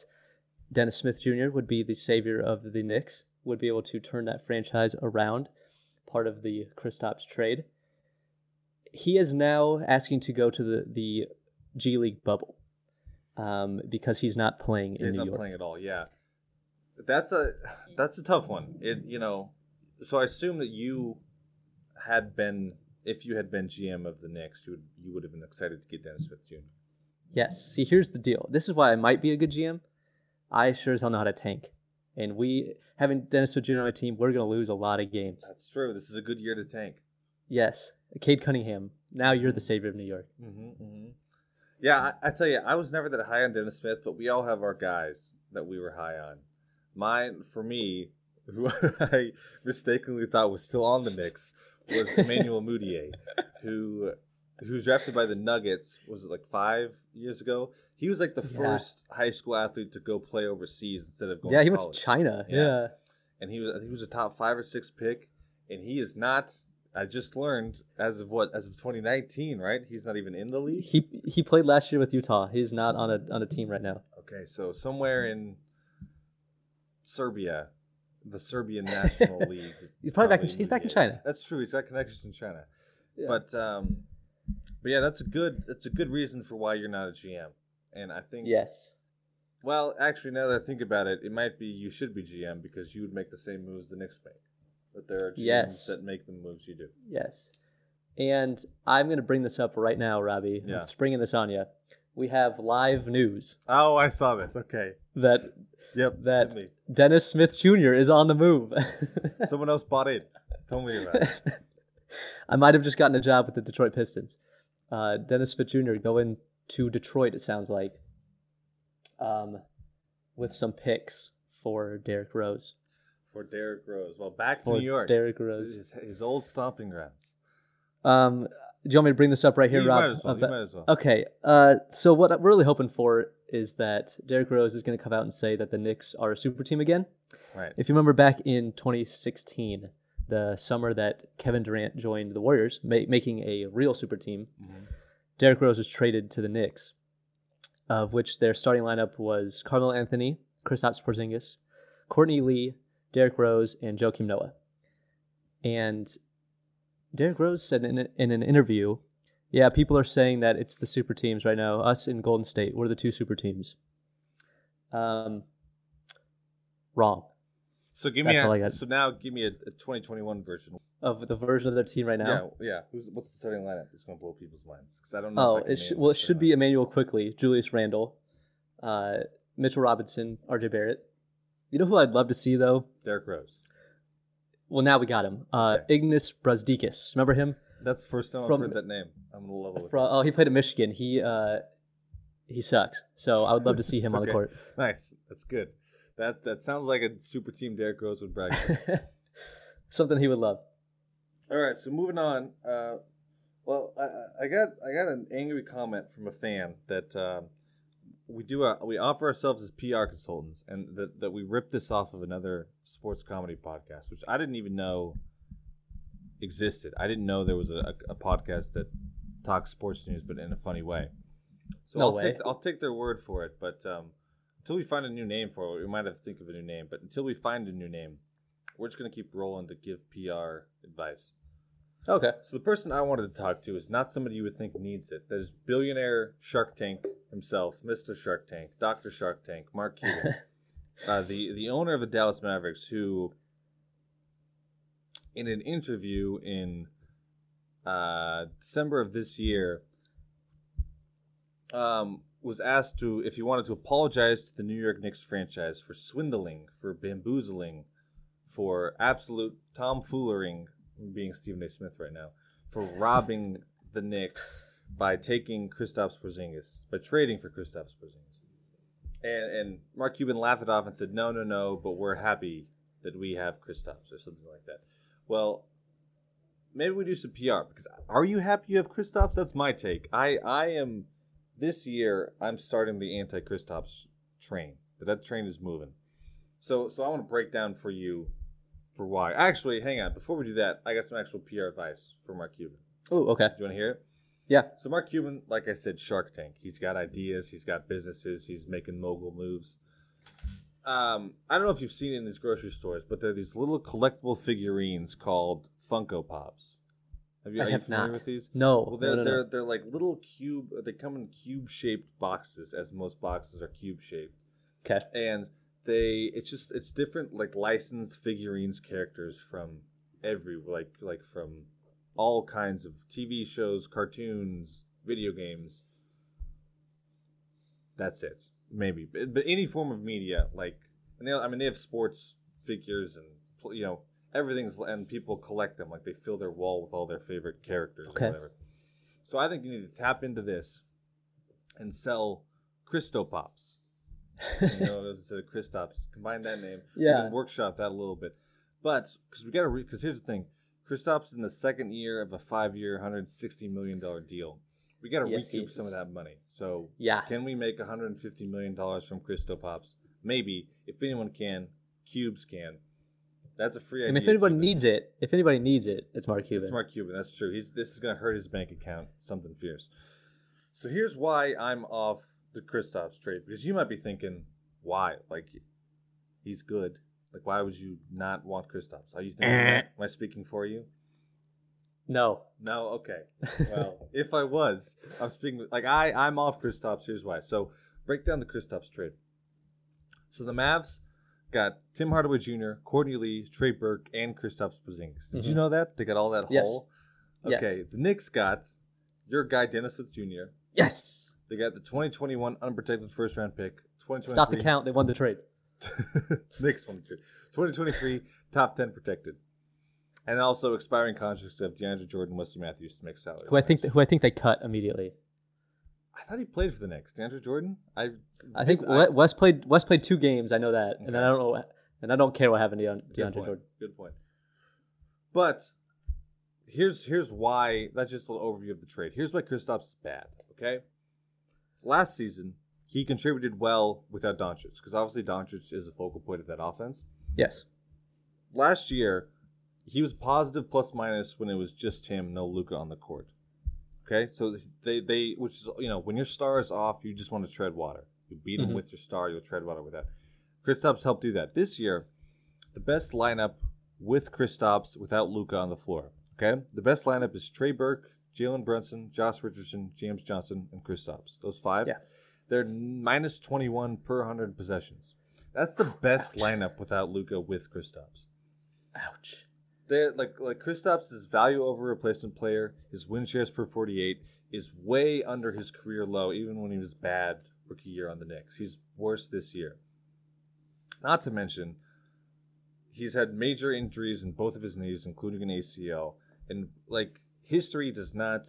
Dennis Smith Jr. would be the savior of the Knicks, would be able to turn that franchise around, part of the Kristaps trade. He is now asking to go to the, the G League bubble um, because he's not playing in He's New not York. playing at all. Yeah, that's a that's a tough one. It you know, so I assume that you had been if you had been GM of the Knicks, you would you would have been excited to get Dennis Smith Jr. Yes. See, here's the deal. This is why I might be a good GM. I sure as hell know how to tank. And we, having Dennis Smith Jr. on my team, we're going to lose a lot of games. That's true. This is a good year to tank. Yes. Cade Cunningham, now you're the savior of New York. Mm-hmm, mm-hmm. Yeah, I, I tell you, I was never that high on Dennis Smith, but we all have our guys that we were high on. Mine, for me, who I mistakenly thought was still on the Knicks, was Emmanuel Mudiay, who who was drafted by the Nuggets. Was it like five years ago? He was like the Yeah. first high school athlete to go play overseas instead of going. Yeah, he went to China. Yeah. Yeah. and he was he was a top five or six pick, and he is not. I just learned as of what as of 2019, right? He's not even in the league. He he played last year with Utah. He's not on a on a team right now. Okay, so somewhere in Serbia, the Serbian National League. He's probably back in- he's back in China. That's true. He's got connections in China. Yeah. But um, but yeah, that's a good that's a good reason for why you're not a GM. And I think Yes. Well, actually, now that I think about it, it might be you should be GM because you would make the same moves the Knicks make. But there are GMs Yes. that make the moves you do. Yes. And I'm going to bring this up right now, Robbie. Yeah. I'm springing this on you. We have live news Oh, I saw this. Okay. that Yep. That- me. Dennis Smith Jr. is on the move. Someone else bought in. Tell me about it. I might have just gotten a job with the Detroit Pistons. Uh, Dennis Smith Jr. going to Detroit, it sounds like, um, with some picks for Derrick Rose. For Derrick Rose. Well, back to For New York. Derrick Rose. His, his old stomping grounds. Um, do you want me to bring this up right here, you Rob? might as well. You might as well. Okay. Uh, so what I'm really hoping for is that Derrick Rose is going to come out and say that the Knicks are a super team again. Right. If you remember back in 2016, the summer that Kevin Durant joined the Warriors, ma- making a real super team, Mhm. Derrick Rose was traded to the Knicks, of which their starting lineup was Carmelo Anthony, Kristaps Porzingis, Courtney Lee, Derrick Rose, and Joakim Noah. And Derrick Rose said in, a- in an interview, "Yeah, people are saying that it's the super teams right now. Us in Golden State, we're the two super teams." Um, wrong. So give me That's all I a, got. so now give me a, a 2021 version. Of the version of their team right now. Yeah, yeah. Who's what's the starting lineup? It's gonna blow people's minds because I don't know. Oh, it sh- well, it should be Immanuel Quickley, Julius Randle, uh, Mitchell Robinson, R.J. Barrett. You know who I'd love to see though? Derrick Rose. Well, now we got him. Uh, Ignas Brazdeikis. Remember him? That's the first time From- I've heard that name. I'm gonna level with. From, oh, he played at Michigan. He uh, he sucks. So I would love to see him on the court. Nice. That's good. That that sounds like a super team Derrick Rose would brag. Something he would love. All right, so moving on. Uh, well, I, I- got I got an angry comment from a fan that um, we do a, we offer ourselves as PR consultants, and that that we ripped this off of another sports comedy podcast, which I didn't even know existed. I didn't know there was a, a, a podcast that talks sports news, but in a funny way. So No I'll way. take I'll take their word for it, but um, until we find a new name for it, we might have to think of a new name. But until we find a new name, we're just gonna keep rolling to give PR advice. Okay. So the person I wanted to talk to is not somebody you would think needs it. That is billionaire Shark Tank himself, Mr. Shark Tank, Dr. Shark Tank, Mark Cuban, uh, the the owner of the Dallas Mavericks, who, in an interview in uh, December of this year, um, was asked to if he wanted to apologize to the New York Knicks franchise for swindling, for bamboozling, for absolute tomfoolering, being Stephen A. Smith right now, for robbing the Knicks by taking Kristaps Porzingis, by trading for Kristaps Porzingis. And and Mark Cuban laughed it off and said, "No, no, no, but we're happy that we have Kristaps or something like that." Well, maybe we do some PR because are you happy you have Kristaps? That's my take. I I am this year. I'm starting the anti Kristaps train. That train is moving. So so I want to break down for you for why. Actually, hang on. Before we do that, I got some actual PR advice for Mark Cuban. Oh, okay. Do you want to hear it? Yeah. So Mark Cuban, like I said, Shark Tank. He's got ideas. He's got businesses. He's making mogul moves. Um, I don't know if you've seen it in these grocery stores, but there are these little collectible figurines called Funko Pops. Have you, I are you have familiar not. with these? No. Well, they're no, no, no. they're they're like little cube. They come in cube shaped boxes, as most boxes are cube shaped Okay. and they it's just it's different like licensed figurines characters from every like like from all kinds of TV shows, cartoons, video games. That's it. Maybe, but, but any form of media, like, and they, I mean, they have sports figures and you know everything's, and people collect them. Like they fill their wall with all their favorite characters Okay. or whatever. So I think you need to tap into this and sell Christo Pops. you know, instead of Kristops, combine that name. Yeah. workshop that a little bit, but because we got to, because here's the thing, Kristaps in the second year of a five-year, 160 million dollar deal. We got to Yes, recoup some of that money. So yeah. can we make 150 million dollars from Christo Pops? Maybe. If anyone can, Cubes can. That's a free I mean, if anybody Cuban. needs it, if anybody needs it, it's Mark Cuban. It's Mark Cuban. That's true. He's this is gonna hurt his bank account. Something fierce. So here's why I'm off the Kristaps trade because you might be thinking, why? Like, he's good. Like, why would you not want Kristaps? Are you thinking? Eh. Am I speaking for you? No. No. Okay. Well, if I was, I'm speaking like I. I'm off Kristaps. Here's why. So break down the Kristaps trade. So the Mavs got Tim Hardaway Jr., Courtney Lee, Trey Burke, and Kristaps Porzingis. Did you Mhm. know that they got all that Yes. whole? Yes. Okay, the Knicks got your guy Dennis Smith Jr. yes. They got the 2021 unprotected first round pick. 2023 Stop the count. They won the trade. Knicks won the trade. 2023 top 10 protected. And also expiring contracts of DeAndre Jordan, and Wesley Matthews to make salary. Who I think who I think they cut immediately. I thought he played for the Knicks. DeAndre Jordan? I I think I- We- Wes played Wes played two games. I know that, and I don't know, and I don't care what happened to Good DeAndre point. Jordan. Good point. But here's here's why. That's just a little overview of the trade. Here's why Kristaps is bad. Okay. Last season, he contributed well without Doncic because obviously Doncic is a focal point of that offense. Yes. Last year, he was positive plus minus when it was just him, no Luka on the court. Okay, so they they which is you know when your star is off, you just want to tread water. You beat him Mhm. with your star, you'll tread water with that. Kristaps helped do that. This year, the best lineup with Kristaps without Luka on the floor. Okay, the best lineup is Trey Burke, Jalen Brunson, Josh Richardson, James Johnson, and Kristaps. Those five. Yeah. They're minus twenty one per hundred possessions. That's the best Ouch. lineup without Luka with Kristaps. Ouch. They're like like Kristaps' value over replacement player, his win shares per 48 is way under his career low, even when he was bad rookie year on the Knicks. He's worse this year. Not to mention, he's had major injuries in both of his knees, including an ACL, and like history does not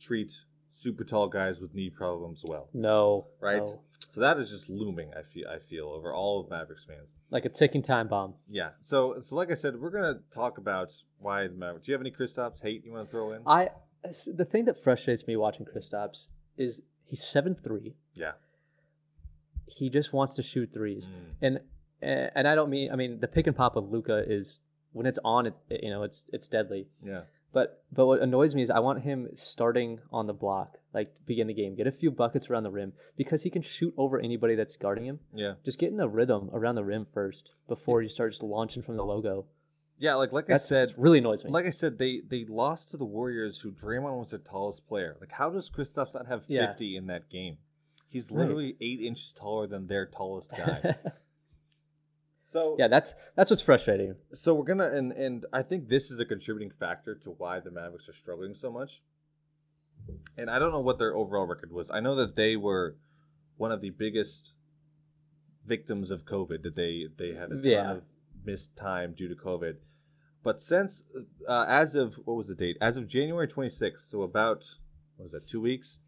treat super tall guys with knee problems well, No. right? no. So that is just looming. I feel I feel over all of Mavericks fans. Like a ticking time bomb. Yeah. So so like I said, we're gonna talk about why the Mavericks. Do you have any Kristaps hate you want to throw in? I the thing that frustrates me watching Kristaps is he's seven three. Yeah. He just wants to shoot threes, Mm. and and I don't mean I mean the pick and pop of Luka is when it's on it you know it's it's deadly. Yeah. But but what annoys me is I want him starting on the block, like begin the game, get a few buckets around the rim because he can shoot over anybody that's guarding him. Yeah. Just get in a rhythm around the rim first before you start just launching from the logo. Yeah. Like like That's I said, really annoys me. like I said, they they lost to the Warriors, who Draymond was their tallest player. Like, how does Kristaps not have Yeah. fifty in that game? He's Right. literally eight inches taller than their tallest guy. so yeah, that's that's what's frustrating. So we're gonna and and I think this is a contributing factor to why the Mavericks are struggling so much. And I don't know what their overall record was. I know that they were one of the biggest victims of COVID. That they they had a ton Yeah. of missed time due to COVID. But since uh, as of what was the date? As of January 26th, so about what was that? Two weeks.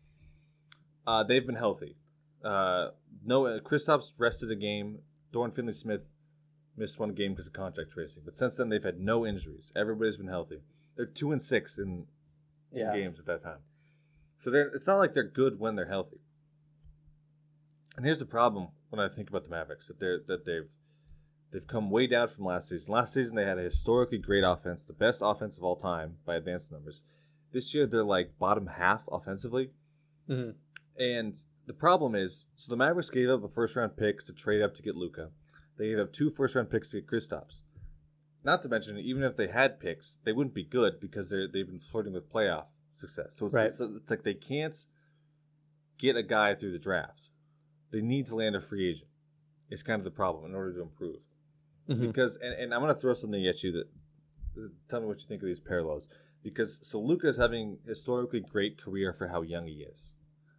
Uh, they've been healthy. Uh, no, Kristaps rested a game. Dorian Finney-Smith missed one game because of contact tracing. But since then, they've had no injuries. Everybody's been healthy. They're two and six in, in Yeah. games at that time. So they're, it's not like they're good when they're healthy. And here's the problem when I think about the Mavericks that they're that they've they've come way down from last season. Last season they had a historically great offense, the best offense of all time by advanced numbers. This year they're like bottom half offensively. Mhm. And the problem is, so the Mavericks gave up a first round pick to trade up to get Luka. They gave up two first round picks to get Kristaps. Not to mention, even if they had picks, they wouldn't be good because they're they've been flirting with playoff success. So it's, Right. it's, it's like they can't get a guy through the draft. They need to land a free agent. It's kind of the problem in order to improve. Mhm. Because and, and I'm gonna throw something at you that tell me what you think of these parallels. because so Luka is having historically great career for how young he is.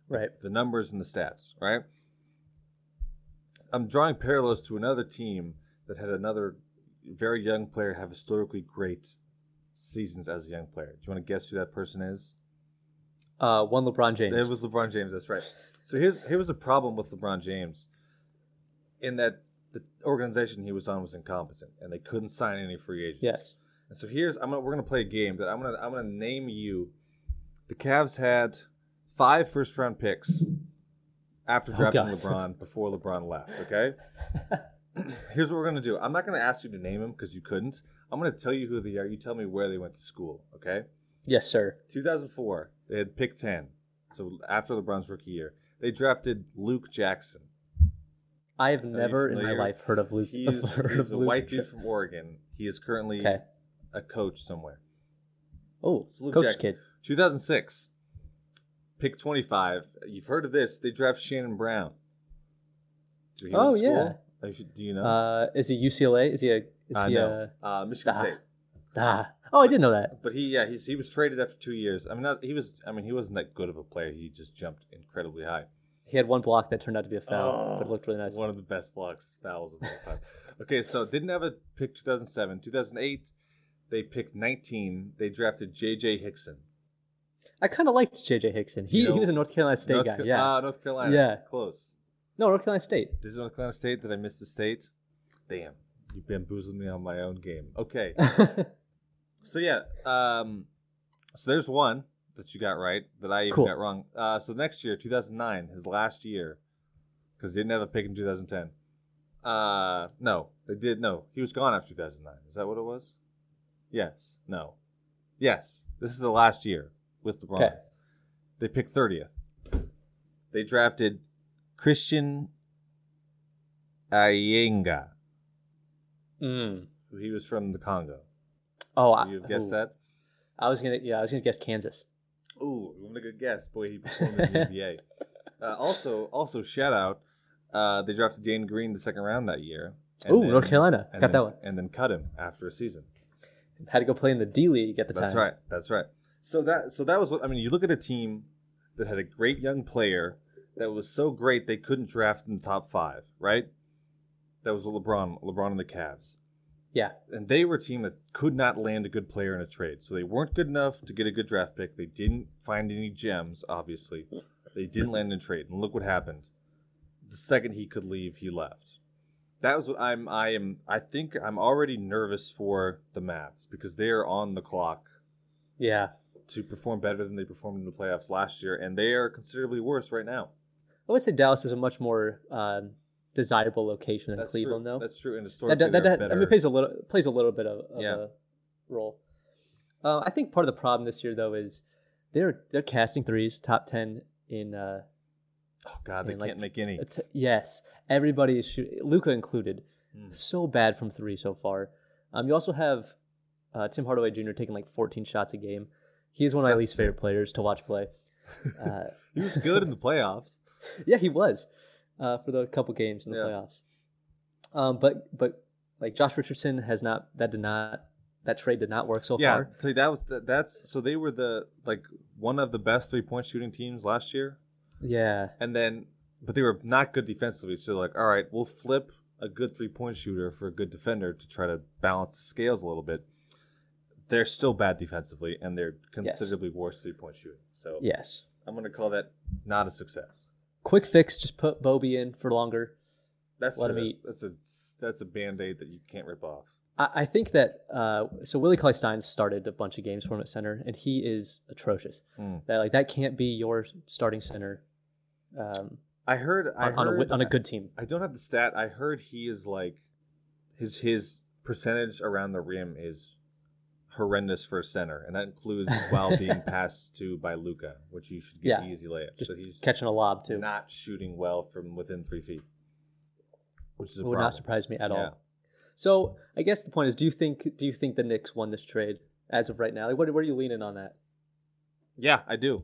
Right. The numbers and the stats, right? I'm drawing parallels to another team that had another very young player have historically great seasons as a young player. Do you want to guess who that person is? Uh, one LeBron James. It was LeBron James. That's right. So here's here was the problem with LeBron James, in that the organization he was on was incompetent and they couldn't sign any free agents. yes. And so here's I'm gonna we're gonna play a game that I'm gonna I'm gonna name you. The Cavs had five first round picks after Oh, drafting God. LeBron before LeBron left. Okay. here's what we're gonna do. I'm not gonna ask you to name them because you couldn't. I'm gonna tell you who they are. You tell me where they went to school. Okay. Yes, sir. 2004, they had pick 10. So after LeBron's rookie year, they drafted Luke Jackson. I have never in my life heard of Luke. He's, heard he's a Luke. white dude from Oregon. He is currently Okay. a coach somewhere. Oh, It's Luke coach Jackson. kid. 2006, pick 25. You've heard of this. They draft Shannon Brown. Oh, yeah. Oh, should- Do you know? Uh, is he UCLA? Is he a? Is Uh, he no. Uh, Michigan Ah. State. a? Ah. Oh, I didn't know that. But he, yeah, he's, he was traded after two years. I mean, not, he was. I mean, he wasn't that good of a player. He just jumped incredibly high. He had one block that turned out to be a foul, but it Oh, looked really nice. One of the best blocks fouls of all time. okay, so didn't have a pick 2007. 2008, they picked 19. They drafted J.J. Hickson. I kind of liked JJ Hickson. He, You know, he was a North Carolina State North, guy. Yeah. Ah, North Carolina. Yeah. Close. no, North Carolina State. This is North Carolina State. Did I miss the state? Damn. You bamboozled me on my own game. Okay. So yeah, um, so there's one that you got right that I even Cool. got wrong. Uh, so next year, 2009, his last year, because they didn't have a pick in 2010. Uh, no, they did. No, he was gone after 2009. Is that what it was? Yes. No. Yes. This is the last year with LeBron. Okay. They picked 30th. They drafted Christian Eyenga. mm. who He was from the Congo. Oh, I, You've guessed ooh. that? I was gonna. Yeah, I was gonna guess Kansas. Ooh, I'm gonna good guess. Boy, he performed in the NBA. Uh, also, also shout out. Uh, they drafted Danny Green the second round that year. Ooh, then- North Carolina. Got then- that one. And then cut him after a season. Had to go play in the D League at the That's time. That's right. That's right. So that so that was what I mean. You look at a team that had a great young player that was so great they couldn't draft in the top five. Right. That was LeBron. LeBron and the Cavs. Yeah. and they were a team that could not land a good player in a trade. So they weren't good enough to get a good draft pick. They didn't find any gems, obviously. They didn't land in a trade. And look what happened. The second he could leave, he left. That was what I'm I am I think I'm already nervous for the Mavs because they are on the clock Yeah. To perform better than they performed in the playoffs last year, and they are considerably worse right now. I would say Dallas is a much more um, desirable location than That's Cleveland, true. though. That's true. And that, historically, that, that, I better. mean, plays a little plays a little bit of, of Yeah. a role. Uh, I think part of the problem this year, though, is they're they're casting threes, top ten in. Uh, oh God, they can't make any. t- yes, everybody is shooting, Luka included. Mm. So bad from three so far. Um, you also have uh, Tim Hardaway Jr. taking like 14 shots a game. He is one of my That's least favorite players to watch play. Uh, He was good in the playoffs. yeah, he was uh, for the couple games in the Yeah. playoffs. Um, but but like Josh Richardson has not that did not that trade did not work so yeah, far. so that was the, that's so they were the like one of the best three point shooting teams last year, Yeah, and then but they were not good defensively. So they're like, all right, we'll flip a good three point shooter for a good defender to try to balance the scales a little bit. They're still bad defensively, and they're considerably worse three point shooting. So yes. I'm gonna call that not a success. Quick fix, just put Bobby in for longer. That's Let a, him eat. That's a that's a band aid that you can't rip off. I, I think that uh, so Willie Cauley Stein started a bunch of games for him at center, and he is atrocious. Mm. That like that can't be your starting center um, I heard. I on, on a on a good team. I don't have the stat. I heard he is like his his percentage around the rim is horrendous for a center, and that includes while being passed to by Luka, which you should get Yeah. easy layups. Just so he's Catching a lob too. not shooting well from within three feet, which is would problem. not surprise me at Yeah. all. So I guess the point is, do you think do you think the Knicks won this trade as of right now? Like, what, what are you leaning on that? Yeah, I do.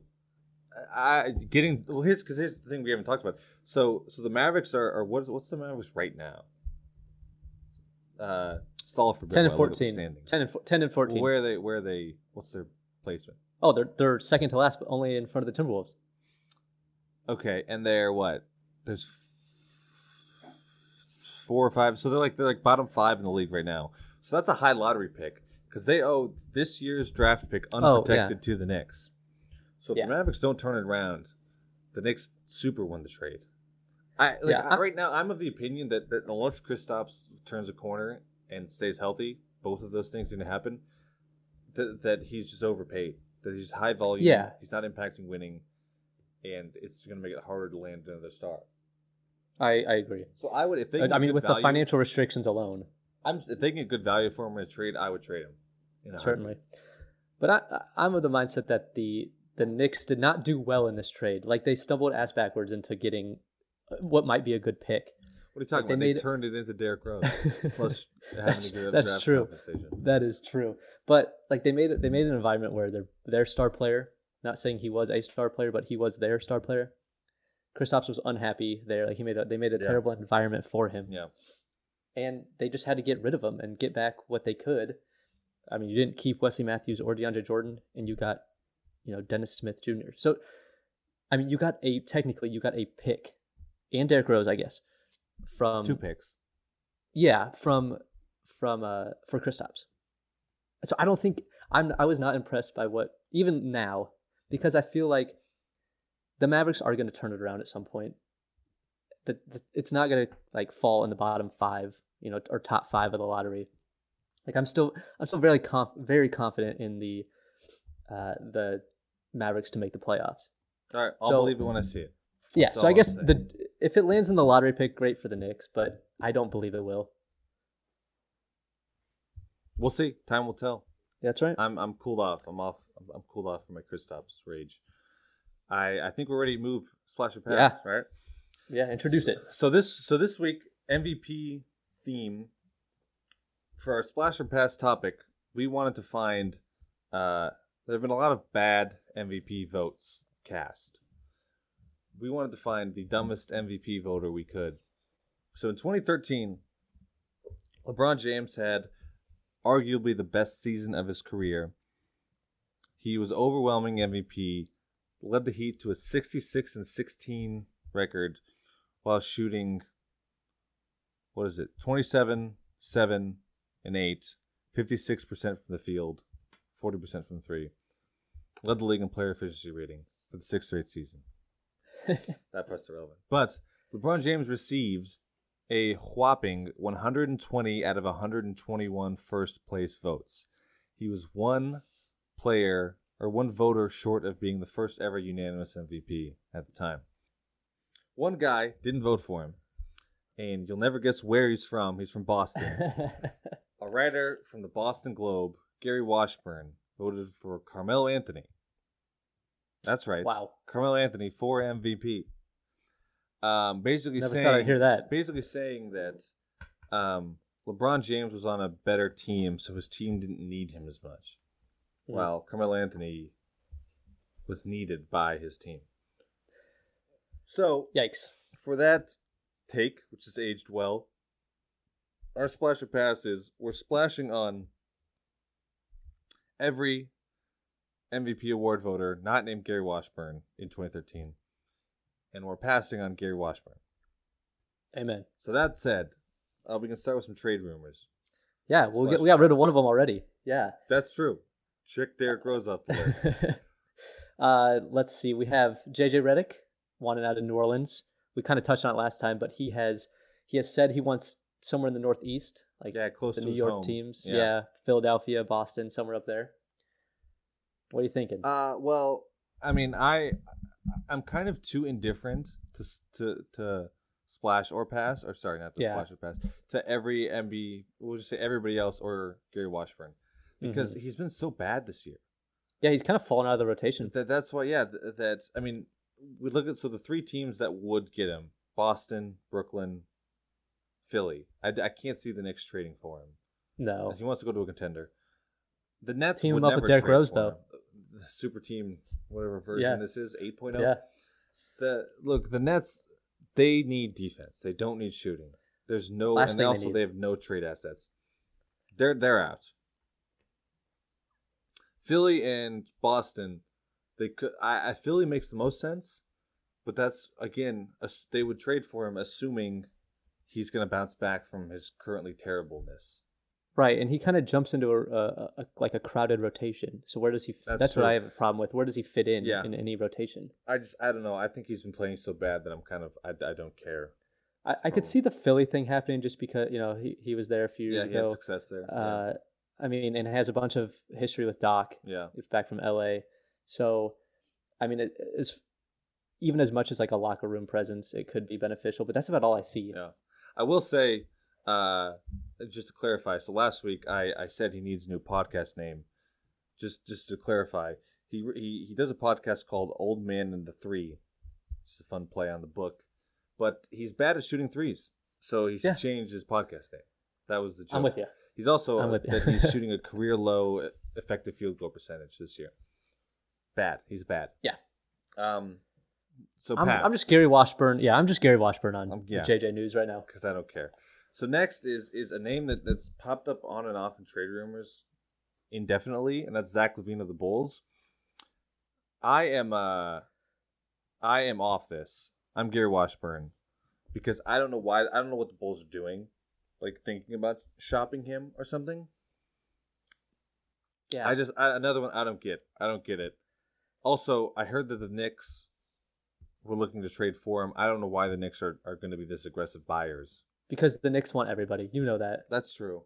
I getting well. Here's because here's the thing we haven't talked about. So so the Mavericks are, are what's what's the Mavericks right now? Uh, stall for a bit Ten and while I look at the 14. standings. 10 and, 10 and 14. Well, where are they? Where are they? What's their placement. Oh, they're they're second to last, but only in front of the Timberwolves. Okay, and they're what? There's four or five. So they're like they're like bottom five in the league right now. So that's a high lottery pick because they owe this year's draft pick Oh, yeah. unprotected to the Knicks. So if Yeah. the Mavericks don't turn it around, the Knicks super win the trade. I like Yeah, I- right now. I'm of the opinion that, that unless Kristaps turns a corner and stays healthy, both of those things to happen. That, that he's just overpaid. That he's high volume. Yeah. he's not impacting winning, and it's going to make it harder to land another star. I, I agree. So I would if they. I, mean, with value, the financial restrictions alone, I'm if they get good value for him in a trade, I would trade him. in a certainly. But I, I- I'm of the mindset that the the Knicks did not do well in this trade. Like they stumbled ass backwards into getting uh, what might be a good pick. What are you talking They about? They turned it into Derrick Rose. Plus having that's, that's true. That is true. But like they made it, they made an environment where their their star player, not saying he was a star player, but he was their star player. Kristaps was unhappy there. Like he made a, they made a Yeah. terrible environment for him, Yeah. and they just had to get rid of him and get back what they could. I mean, you didn't keep Wesley Matthews or DeAndre Jordan, and you got, you know, Dennis Smith Jr. So, I mean, you got a technically you got a pick, and Derrick Rose, I guess, from Two picks. yeah, from from uh for Kristaps. So I don't think I'm I was not impressed by what even now because I feel like the Mavericks are going to turn it around at some point. That it's not going to like fall in the bottom 5, you know, or top 5 of the lottery. Like I'm still I'm still very conf- very confident in the uh the Mavericks to make the playoffs. All right, I'll So- believe it when I see it. Yeah, so I guess the if it lands in the lottery pick great for the Knicks, but I don't believe it will. We'll see. Time will tell. That's right. I'm I'm cooled off. I'm off. I'm, I'm cooled off from my Kristaps rage. I I think we're ready to move splash or pass, right? Yeah, introduce it. So this so this week MVP theme for our splash or pass topic, we wanted to find uh there have been a lot of bad MVP votes cast. We wanted to find the dumbest MVP voter we could. So in 2013, LeBron James had arguably the best season of his career. He was overwhelming MVP, led the Heat to a 66 and 16 record while shooting what is it 27 7 and 8 56% from the field 40% from 3 led the league in player efficiency rating for the sixth straight season that part's irrelevant but lebron james receives a whopping 120 out of 121 first place votes he was one player or one voter short of being the first ever unanimous mvp at the time one guy didn't vote for him, and you'll never guess where he's from. He's from Boston. a writer from the Boston Globe, Gary Washburn, voted for Carmelo Anthony. That's right. wow. Carmelo Anthony for MVP. Um, basically Never saying, thought I'd hear that. basically saying that um, LeBron James was on a better team, so his team didn't need him as much. Hmm. While Carmelo Anthony was needed by his team. So Yikes. for that take, which is aged well, our splasher pass is we're splashing on every MVP award voter not named Gary Washburn in 2013, and we're passing on Gary Washburn. Amen. So that said, uh, we can start with some trade rumors. Yeah, we'll get we got rid of one of them already. Yeah. That's true. Chick Derrick Rose off the list. uh, let's see. We have JJ Redick wanted out of New Orleans. We kind of touched on it last time, but he has he has said he wants somewhere in the Northeast, like yeah, close the to New York home. teams. Yeah. Philadelphia, Boston, somewhere up there. What are you thinking? Uh, well, I mean, I I'm kind of too indifferent to to to splash or pass, or sorry, not to Yeah. splash or pass to every MB. We'll just say everybody else or Gary Washburn because Mhm. he's been so bad this year. yeah, he's kind of fallen out of the rotation. That that's why, yeah. th- That I mean, we look at so the three teams that would get him: Boston, Brooklyn, Philly. I, I can't see the Knicks trading for him. No. He wants to go to a contender. The Nets Team would him up with Derrick Rose, though. him. The super team, whatever version Yeah. this is, 8.0. Yeah. The look, the Nets, they need defense. They don't need shooting. There's no, Last and they also need. they have no trade assets. They're they're out. Philly and Boston, they could. I, I Philly makes the most sense, but that's again, as- they would trade for him assuming he's going to bounce back from his currently terribleness. Right, and he kind of jumps into a, a, a like a crowded rotation. So where does he? That's That's, what. I have a problem with. Where does he fit in Yeah. in any rotation? I just I don't know. I think he's been playing so bad that I'm kind of I, I don't care. I, I could see the Philly thing happening just because you know he, he was there a few Yeah, years has ago. success there. yeah. Uh, I mean, and has a bunch of history with Doc. yeah. It's back from LA. So, I mean, it is even as much as like a locker room presence, it could be beneficial. But that's about all I see. Yeah. I will say, uh, just to clarify. So last week I, I said he needs a new podcast name. Just just to clarify, he he he does a podcast called Old Man and the Three. It's a fun play on the book, but he's bad at shooting threes, so he should Yeah. change his podcast name. That was the joke. I'm with you. He's also with you. that he's shooting a career low effective field goal percentage this year. Bad. He's bad. Yeah. Um. So I'm, I'm just Gary Washburn. Yeah, I'm just Gary Washburn on Um, yeah. the JJ News right now. because I don't care. So next is is a name that, that's popped up on and off in trade rumors indefinitely, and that's Zach LaVine of the Bulls. I am uh I am off this. I'm Gary Washburn because I don't know why I don't know what the Bulls are doing, like thinking about shopping him or something. Yeah, I just I, another one I don't get. I don't get it. Also, I heard that the Knicks were looking to trade for him. I don't know why the Knicks are, are going to be this aggressive buyers. Because the Knicks want everybody. You know that. That's true.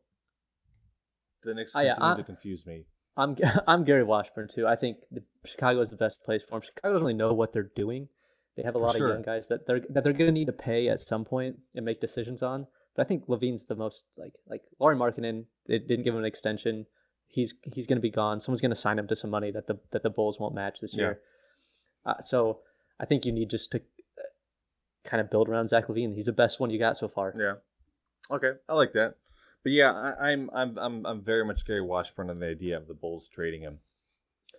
The Knicks Oh, yeah, continue I- to confuse me. I'm I'm Gary Washburn too. I think the, Chicago is the best place for him. Chicago doesn't really know what they're doing. They have a lot sure. of young guys that they're that they're going to need to pay at some point and make decisions on. But I think LaVine's the most like like Lauri Markkanen. They didn't give him an extension. He's he's going to be gone. Someone's going to sign him to some money that the that the Bulls won't match this Yeah. year. Uh, so I think you need just to kind of build around Zach LaVine. He's the best one you got so far. Yeah. Okay, I like that. But yeah, I, I'm I'm I'm I'm very much Gary Washburn on the idea of the Bulls trading him.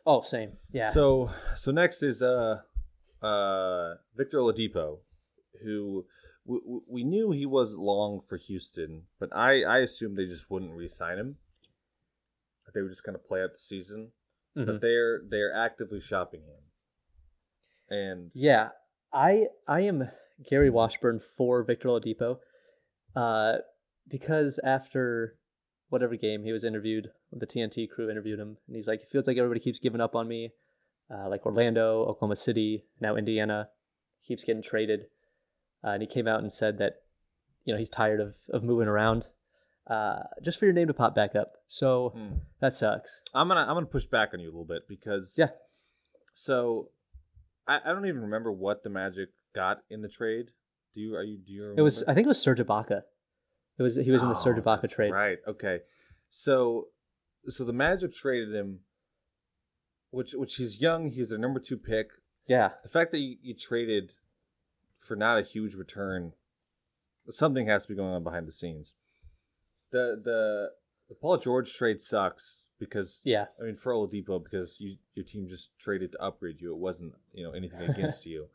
Oh, same. Yeah. So so next is uh uh Victor Oladipo, who w- w- we knew he was long for Houston, but I I assumed they just wouldn't re-sign him. They were just going to play out the season, Mhm. but they're they're actively shopping him. And Yeah, I I am Gary Washburn for Victor Oladipo, uh, because after whatever game he was interviewed, the TNT crew interviewed him, and he's like, it feels like everybody keeps giving up on me, uh, like Orlando, Oklahoma City, now Indiana, keeps getting traded, uh, and he came out and said that, you know, he's tired of of moving around, uh, just for your name to pop back up. So hmm. that sucks. I'm gonna I'm gonna push back on you a little bit because Yeah. So I, I don't even remember what the Magic got in the trade. Do you are you do you remember? It was I think it was Serge Ibaka. It was he was in the Serge Oh, Ibaka trade. Right. Okay. So so the Magic traded him which which he's young, he's their number two pick. Yeah. The fact that you, you traded for not a huge return, something has to be going on behind the scenes. The the the Paul George trade sucks because Yeah. I mean, for Oladipo, because you your team just traded to upgrade you. It wasn't you know anything against you.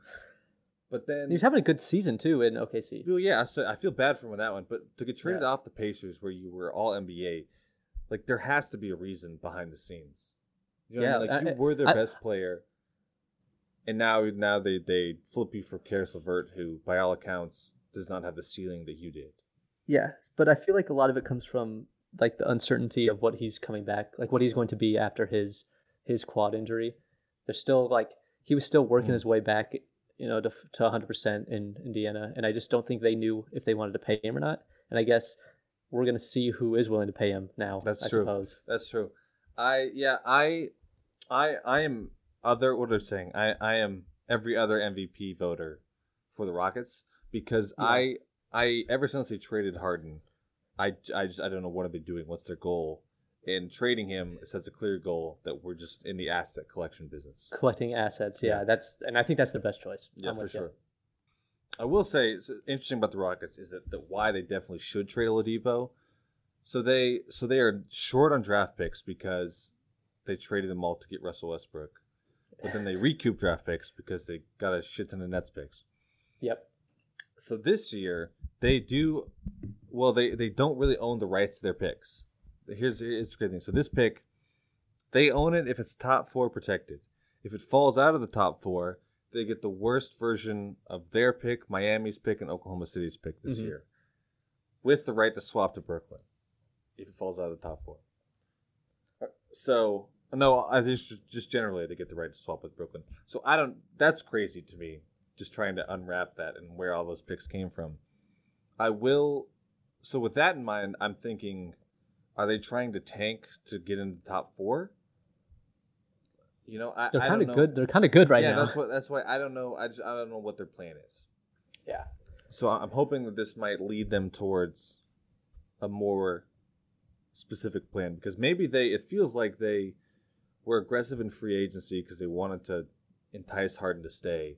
But then, He was having a good season too in OKC. well, yeah, so I feel bad for him with that one. But to get traded Yeah. off the Pacers, where you were all NBA, like there has to be a reason behind the scenes. You know what I mean? Yeah, like you were their I- best player, and now now they they flip you for Caris LeVert, who by all accounts does not have the ceiling that you did. Yeah, but I feel like a lot of it comes from like the uncertainty of what he's coming back, like what he's going to be after his his quad injury. There's still like he was still working Mm. his way back, you know, to to 100% in Indiana, and I just don't think they knew if they wanted to pay him or not. And I guess we're gonna see who is willing to pay him now. That's I true. suppose. That's true. I yeah I I I am other what am saying? I I am every other MVP voter for the Rockets because Yeah. I I ever since they traded Harden, I I just I don't know what are they doing? What's their goal? And trading him sets a clear goal that we're just in the asset collection business. Collecting assets, yeah, Yeah. that's and I think that's the best choice. Yeah, I'm for with you. sure. I will say it's interesting about the Rockets is that, that why they definitely should trade Oladipo. So they so they are short on draft picks because they traded them all to get Russell Westbrook, but then they recoup draft picks because they got a shit ton of Nets picks. Yep. So this year they do well. They they don't really own the rights to their picks. Here's it's the great thing. So this pick, They own it if it's top four protected. If it falls out of the top four, they get the worst version of their pick, Miami's pick, and Oklahoma City's pick this Mhm. year, with the right to swap to Brooklyn if it falls out of the top four. So no, I just just generally they get the right to swap with Brooklyn. So I don't. That's crazy to me. Just trying to unwrap that and where all those picks came from. I will. So with that in mind, I'm thinking, are they trying to tank to get into the top four? You know, I, They're kind of good. They're kind of good right yeah, now. Yeah, that's what. That's why I don't know. I just I don't know what their plan is. Yeah. So I'm hoping that this might lead them towards a more specific plan because maybe they. It feels like they were aggressive in free agency because they wanted to entice Harden to stay,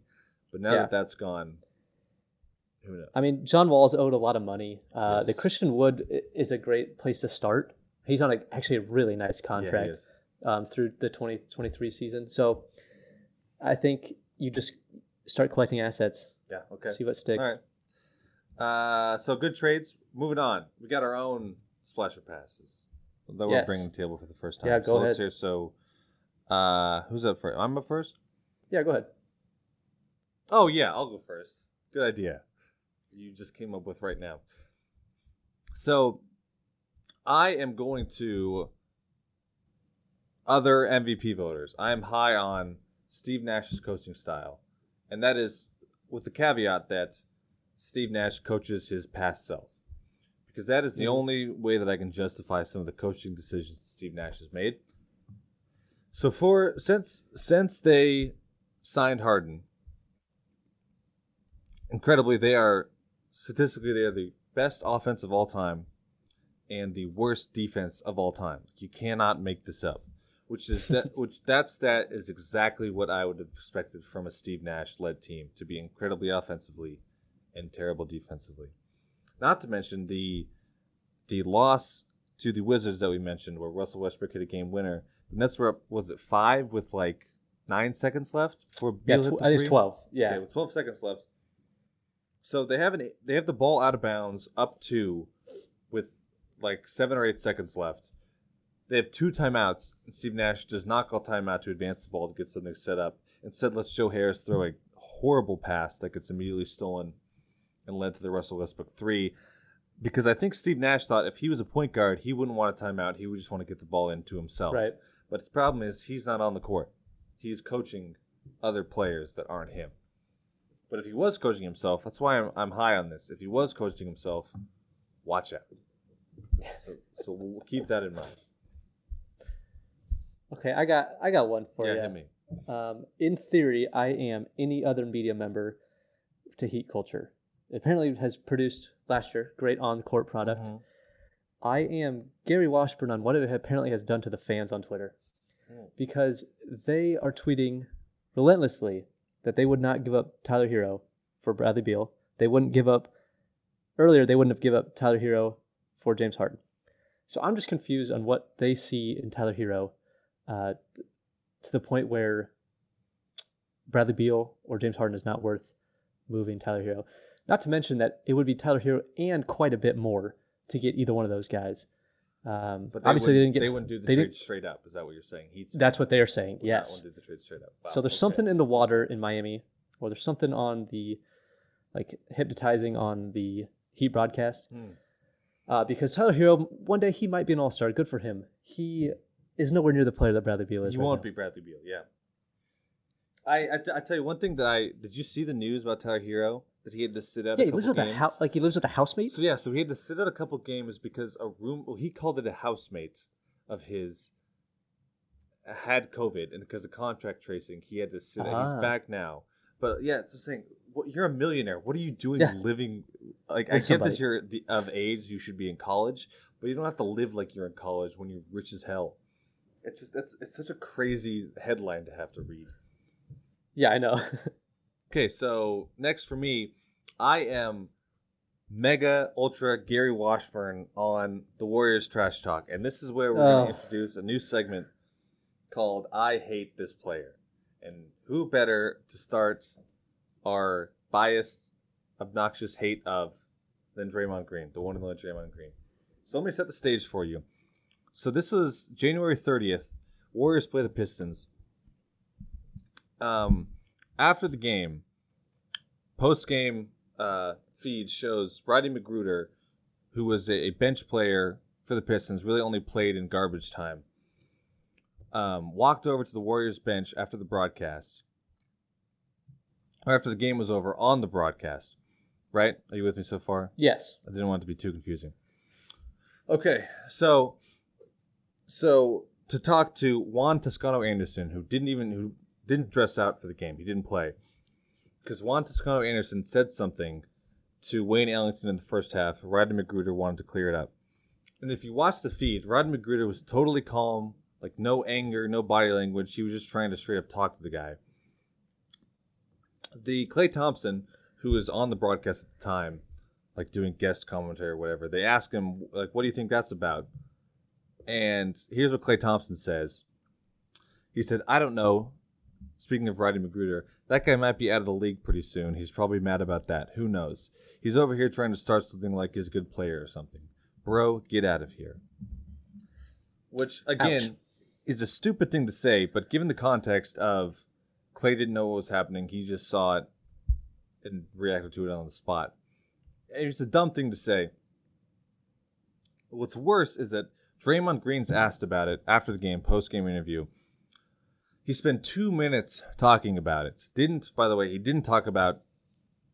but now Yeah. that that's gone, who knows? I mean, John Wall's owed a lot of money. Uh, The Christian Wood is a great place to start. He's on a, actually a really nice contract is. um, through the 2023 season. So I think you just start collecting assets, Yeah. Okay. see what sticks. All right. Uh, so good trades. Moving on. We got our own splasher passes that we're Yes. bringing to the table for the first time. Yeah, go so let's ahead. hear. So, uh, who's up first? I'm up first. Yeah, go ahead. Oh yeah, I'll go first. Good idea. You just came up with right now. So, I am going to other MVP voters. I am high on Steve Nash's coaching style, and that is with the caveat that Steve Nash coaches his past self, because that is the Mhm. only way that I can justify some of the coaching decisions that Steve Nash has made. So for since since they signed Harden, incredibly they are statistically they are the best offense of all time and the worst defense of all time. You cannot make this up. Which is that which that stat is exactly what I would have expected from a Steve Nash led team to be incredibly offensively and terrible defensively. Not to mention the the loss to the Wizards that we mentioned where Russell Westbrook hit a game winner. The Nets were up was it five with like nine seconds left before Yeah, Beal hit tw- the I think three? it's 12. Yeah. Okay, with 12 seconds left. So they have an they have the ball out of bounds up two with like 7 or 8 seconds left. They have two timeouts and Steve Nash does not call timeout to advance the ball to get something set up. Instead lets Joe Harris throw a horrible pass that gets immediately stolen and led to the Russell Westbrook 3 because I think Steve Nash thought if he was a point guard, he wouldn't want a timeout. He would just want to get the ball into himself. Right. But the problem is he's not on the court. He's coaching other players that aren't him. But if he was coaching himself, that's why I'm, I'm high on this. If he was coaching himself, watch out. So, so we'll keep that in mind. Okay, I got I got one for you. yeah, you. hit me. Um, in theory, I am any other media member to Heat Culture. It apparently has produced last year great on court product. Mhm. I am Gary Washburn on what it apparently has done to the fans on Twitter Mm. because they are tweeting relentlessly that they would not give up Tyler Herro for Bradley Beal. They wouldn't give up earlier. They wouldn't have give up Tyler Herro for James Harden. So I'm just confused on what they see in Tyler Herro, uh, to the point where Bradley Beal or James Harden is not worth moving Tyler Herro. Not to mention that it would be Tyler Herro and quite a bit more to get either one of those guys. Um, But they obviously, they didn't get. They wouldn't do the trade didn't- straight up. Is that what you're saying? He's That's what they are saying. not Yes. want do the trade straight up. Wow, So there's okay. something in the water in Miami, or there's something on the, like hypnotizing on the Heat broadcast. Hmm. Uh, because Tyler Herro, one day he might be an All Star. Good for him. He is nowhere near the player that Bradley Beal is. He right won't now. be Bradley Beal. Yeah. I, I, t- I tell you one thing that I did you see the news about Tyler Herro that he had to sit out Yeah, a he lives with a house. Like he lives with a housemate. So yeah, so he had to sit out a couple games because a room. Well, he called it a housemate of his had COVID, and because of contact tracing, he had to sit. out. He's Ah. back now, but yeah, it's just saying. What, you're a millionaire. What are you doing Yeah. living? Like I With get somebody. that you're the, of age, you should be in college, but you don't have to live like you're in college when you're rich as hell. It's just that's it's such a crazy headline to have to read. Yeah, I know. Okay, so next for me, I am mega ultra Gary Washburn on the Warriors Trash Talk, and this is where we're going Oh. to introduce a new segment called "I Hate This Player," and who better to start our biased, obnoxious hate of than Draymond Green, the one and only Draymond Green. So let me set the stage for you. So this was January 30th Warriors play the Pistons. Um, after the game, post game uh, feed shows Roddy McGruder, who was a, a bench player for the Pistons, really only played in garbage time. Um, walked over to the Warriors bench after the broadcast, or after the game was over on the broadcast. Right? Are you with me so far? Yes. I didn't want it to be too confusing. Okay, so so to talk to Juan Toscano Anderson, who didn't even who didn't dress out for the game, he didn't play, because Juan Toscano Anderson said something to Wayne Ellington in the first half. Rodney McGruder wanted to clear it up, and if you watch the feed, Rodney McGruder was totally calm, like no anger, no body language. He was just trying to straight up talk to the guy. The Klay Thompson, who was on the broadcast at the time, like doing guest commentary or whatever, they ask him like, "What do you think that's about?" And here's what Klay Thompson says. He said, "I don't know." Speaking of Rodney McGruder, that guy might be out of the league pretty soon. He's probably mad about that. Who knows? He's over here trying to start something like he's a good player or something. Bro, get out of here. Which again Ouch. is a stupid thing to say, but given the context of Klay didn't know what was happening, he just saw it and reacted to it on the spot. It's a dumb thing to say. What's worse is that Draymond Green's asked about it after the game, post game interview. He spent two minutes talking about it. Didn't, by the way, he didn't talk about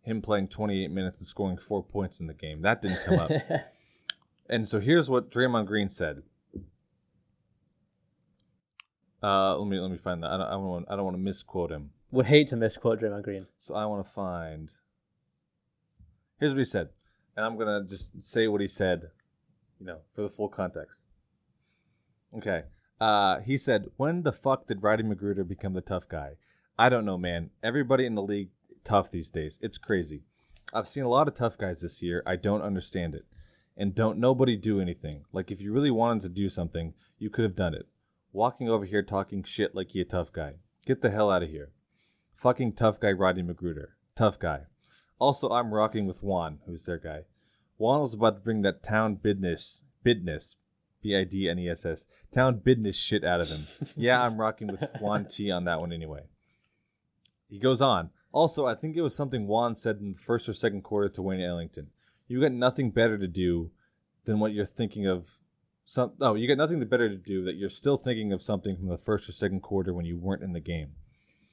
him playing 28 minutes and scoring four points in the game. That didn't come up. and so here's what Draymond Green said. Uh, let me let me find that. I don't, I don't want I don't want to misquote him. Would hate to misquote Draymond Green. So I want to find. Here's what he said, and I'm gonna just say what he said, you know, for the full context. Okay. Uh, he said, "When the fuck did Roddy McGruder become the tough guy? I don't know, man. Everybody in the league tough these days. It's crazy. I've seen a lot of tough guys this year. I don't understand it, and don't nobody do anything. Like if you really wanted to do something, you could have done it. Walking over here talking shit like you a tough guy. Get the hell out of here." Fucking tough guy Roddy McGruder. Tough guy. Also, I'm rocking with Juan, who's their guy. Juan was about to bring that town bidness, bidness, B I D N E S S, town bidness shit out of him. yeah, I'm rocking with Juan T on that one anyway. He goes on. Also, I think it was something Juan said in the first or second quarter to Wayne Ellington. You got nothing better to do than what you're thinking of. Some, oh, you got nothing better to do that you're still thinking of something from the first or second quarter when you weren't in the game.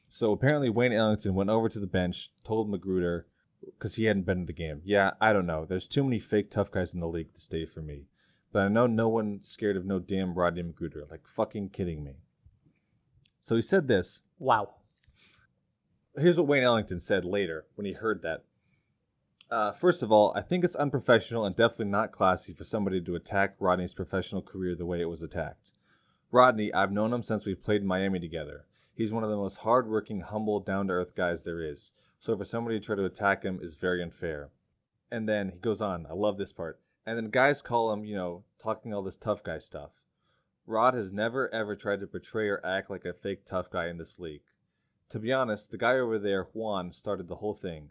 So apparently Wayne Ellington went over to the bench, told McGruder, because he hadn't been in the game. Yeah, I don't know. There's too many fake tough guys in the league to stay for me. But I know no one's scared of no damn Rodney McGruder. Like fucking kidding me. So he said this. Wow. Here's what Wayne Ellington said later when he heard that. Uh, first of all, I think it's unprofessional and definitely not classy for somebody to attack Rodney's professional career the way it was attacked. Rodney, I've known him since we played in Miami together. He's one of the most hardworking, humble, down to earth guys there is. So for somebody to try to attack him is very unfair. And then he goes on. I love this part. And then guys call him, you know, talking all this tough guy stuff. Rod has never ever tried to portray or act like a fake tough guy in this league. To be honest, the guy over there, Juan, started the whole thing.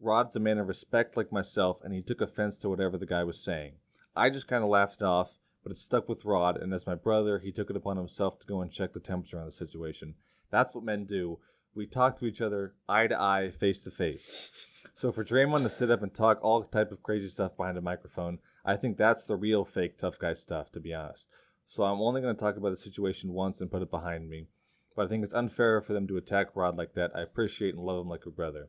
Rod's a man of respect like myself, and he took offense to whatever the guy was saying. I just kind of laughed it off, but it stuck with Rod, and as my brother, he took it upon himself to go and check the temperature on the situation. That's what men do. We talk to each other eye to eye, face to face. So for Draymond to sit up and talk all type of crazy stuff behind a microphone, I think that's the real fake tough guy stuff, to be honest. So I'm only going to talk about the situation once and put it behind me. But I think it's unfair for them to attack Rod like that. I appreciate and love him like a brother.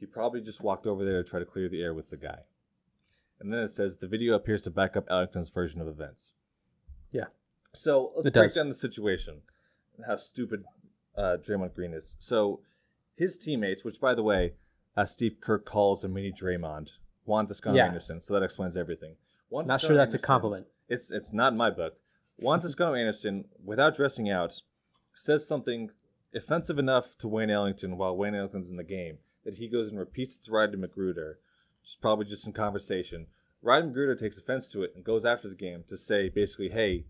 He probably just walked over there to try to clear the air with the guy. And then it says the video appears to back up Ellington's version of events. Yeah. So let's It break does. down the situation and how stupid uh, Draymond Green is. So his teammates, which by the way, uh, Steve Kerr calls a mini Draymond, Juan Toscano Yeah. Anderson. So that explains everything. Juan Not Toscano sure that's a compliment. It's it's not in my book. Juan Toscano Anderson, without dressing out, says something offensive enough to Wayne Ellington while Wayne Ellington's in the game that he goes and repeats it to Rodney McGruder. It's probably just in conversation. Rodney McGruder takes offense to it and goes after the game to say basically, "Hey,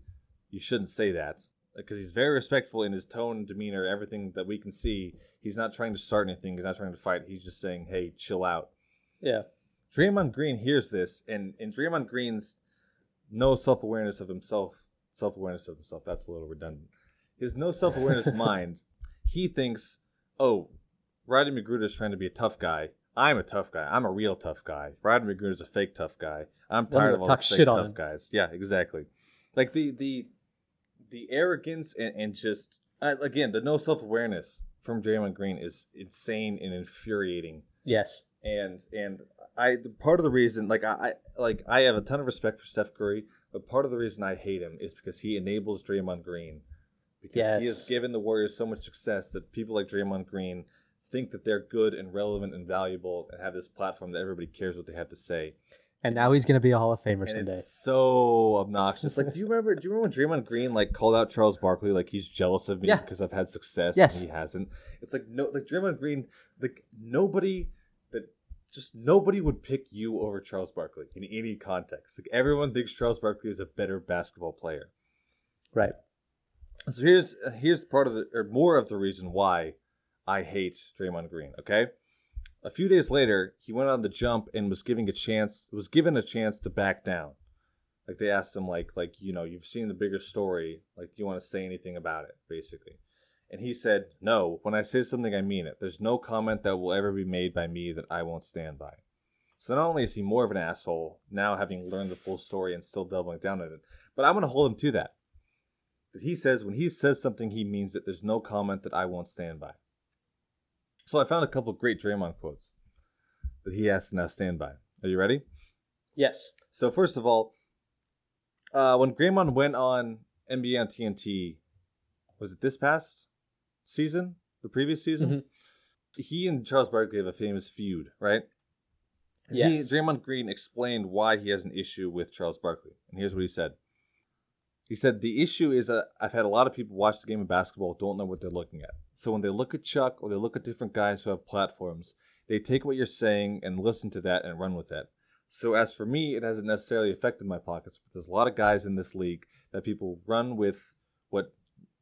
you shouldn't say that." Because he's very respectful in his tone demeanor, everything that we can see. He's not trying to start anything. He's not trying to fight. He's just saying, "Hey, chill out." Yeah. Draymond Green hears this, and in Draymond Green's no self awareness of himself, self awareness of himself, that's a little redundant. his no self awareness mind, he thinks, oh, Rodney McGruder is trying to be a tough guy. I'm a tough guy. I'm a real tough guy. McGruder is a fake tough guy. I'm tired of all the fake tough guys. Yeah, exactly. Like the the the arrogance and, and just uh, again the no self awareness from Draymond Green is insane and infuriating Yes. and and I the part of the reason like I, I like I have a ton of respect for Steph Curry, but part of the reason I hate him is because he enables Draymond Green. Because he has given the Warriors so much success that people like Draymond Green think that they're good and relevant and valuable and have this platform that everybody cares what they have to say. And now he's gonna be a Hall of Famer And someday. it's so obnoxious. Like, do you remember? Do you remember when Draymond Green like called out Charles Barkley like he's jealous of me Yeah. because I've had success Yes. and he hasn't? It's like no, like Draymond Green, like nobody that just nobody would pick you over Charles Barkley in any context. Like everyone thinks Charles Barkley is a better basketball player. Right. So here's here's part of the or more of the reason why I hate Draymond Green. Okay, a few days later, he went on the jump and was giving a chance was given a chance to back down. Like they asked him, like like you know you've seen the bigger story. Like do you want to say anything about it, basically? And he said, "No. When I say something, I mean it. There's no comment that will ever be made by me that I won't stand by." So not only is he more of an asshole now, having learned the full story and still doubling down on it, but I'm going to hold him to that that he says when he says something, he means it. There's no comment that I won't stand by. So I found a couple great Draymond quotes that he has to now stand by. Are you ready? Yes. So first of all, uh, when Draymond went on NBA on TNT, was it this past season, the previous season? Mhm. He and Charles Barkley have a famous feud, right? And Yes. He, Draymond Green explained why he has an issue with Charles Barkley, and here's what he said. He said the issue is that I've had a lot of people watch the game of basketball don't know what they're looking at. So when they look at Chuck or they look at different guys who have platforms, they take what you're saying and listen to that and run with that. So as for me, it hasn't necessarily affected my pockets, but there's a lot of guys in this league that people run with what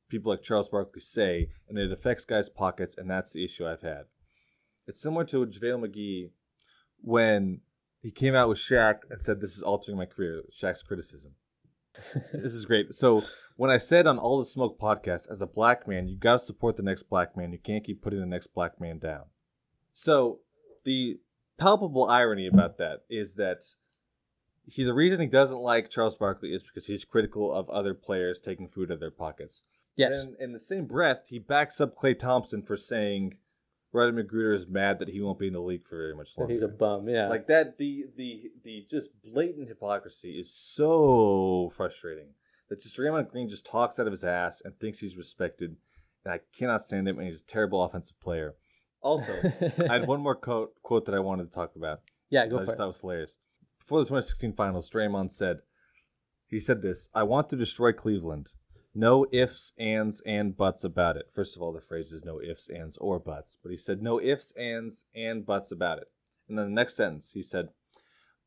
people like Charles Barkley say, and it affects guys' pockets, and that's the issue I've had. It's similar to JaVale McGee when he came out with Shaq and said, This is altering my career, Shaq's criticism. This is great. So when I said on All the Smoke podcast, as a black man, you gotta support the next black man. You can't keep putting the next black man down. So the palpable irony about that is that he the reason he doesn't like Charles Barkley is because he's critical of other players taking food out of their pockets. Yes. And in the same breath, he backs up Klay Thompson for saying Rodney McGruder is mad that he won't be in the league for very much That longer. he's a bum. Yeah. Like that, the the the just blatant hypocrisy is so frustrating. That just Draymond Green just talks out of his ass and thinks he's respected, and I cannot stand him. And he's a terrible offensive player. Also, I had one more quote quote that I wanted to talk about. yeah. Go just for it. it was hilarious. Before the 2016 finals, Draymond said, he said this, I want to destroy Cleveland. No ifs, ands, and buts about it. First of all, the phrase is no ifs, ands, or buts. But he said no ifs, ands, and buts about it. And then the next sentence, he said,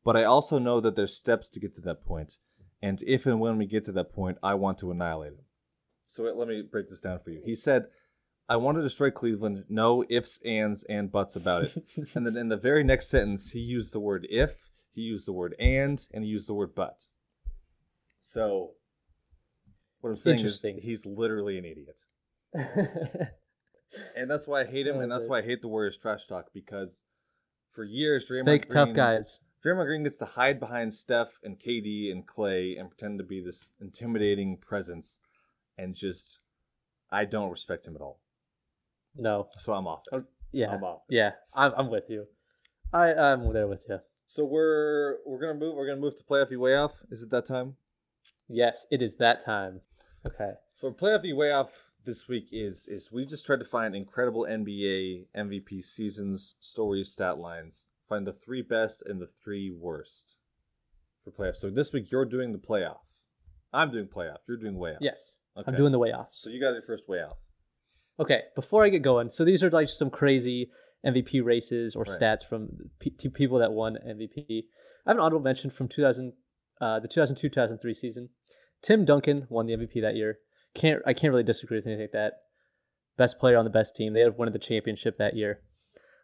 But I also know that there's steps to get to that point. And if and when we get to that point, I want to annihilate him. So let me break this down for you. He said, I want to destroy Cleveland. No ifs, ands, and buts about it. And then in the very next sentence, he used the word if, he used the word and, and he used the word but. So, what I'm saying is he's literally an idiot. And that's why I hate him, oh, and that's why I hate the Warriors trash talk, because for years, Draymond Fake tough Green- guys. Draymond Green gets to hide behind Steph and KD and Klay and pretend to be this intimidating presence, and just, I don't respect him at all. No. So I'm off it. Oh, yeah. I'm off. Yeah. I'm, I'm with you. I I'm there with you. So we're we're gonna move. We're gonna move to playoff way off. Is it that time? Yes, it is that time. Okay. So playoff E way off this week is is we just tried to find incredible NBA MVP seasons, stories, stat lines. Find the three best and the three worst for playoffs. So this week you're doing the playoff. I'm doing playoff. You're doing way off. Yes. Okay. I'm doing the way off. So you got your first way off. Okay, before I get going, so these are like some crazy MVP races or Right. stats from p- people that won MVP. I have an honorable mention from 2000, uh, the 2002-2003 season. Tim Duncan won the MVP that year. Can't I can't really disagree with anything like that. Best player on the best team. They had won the championship that year.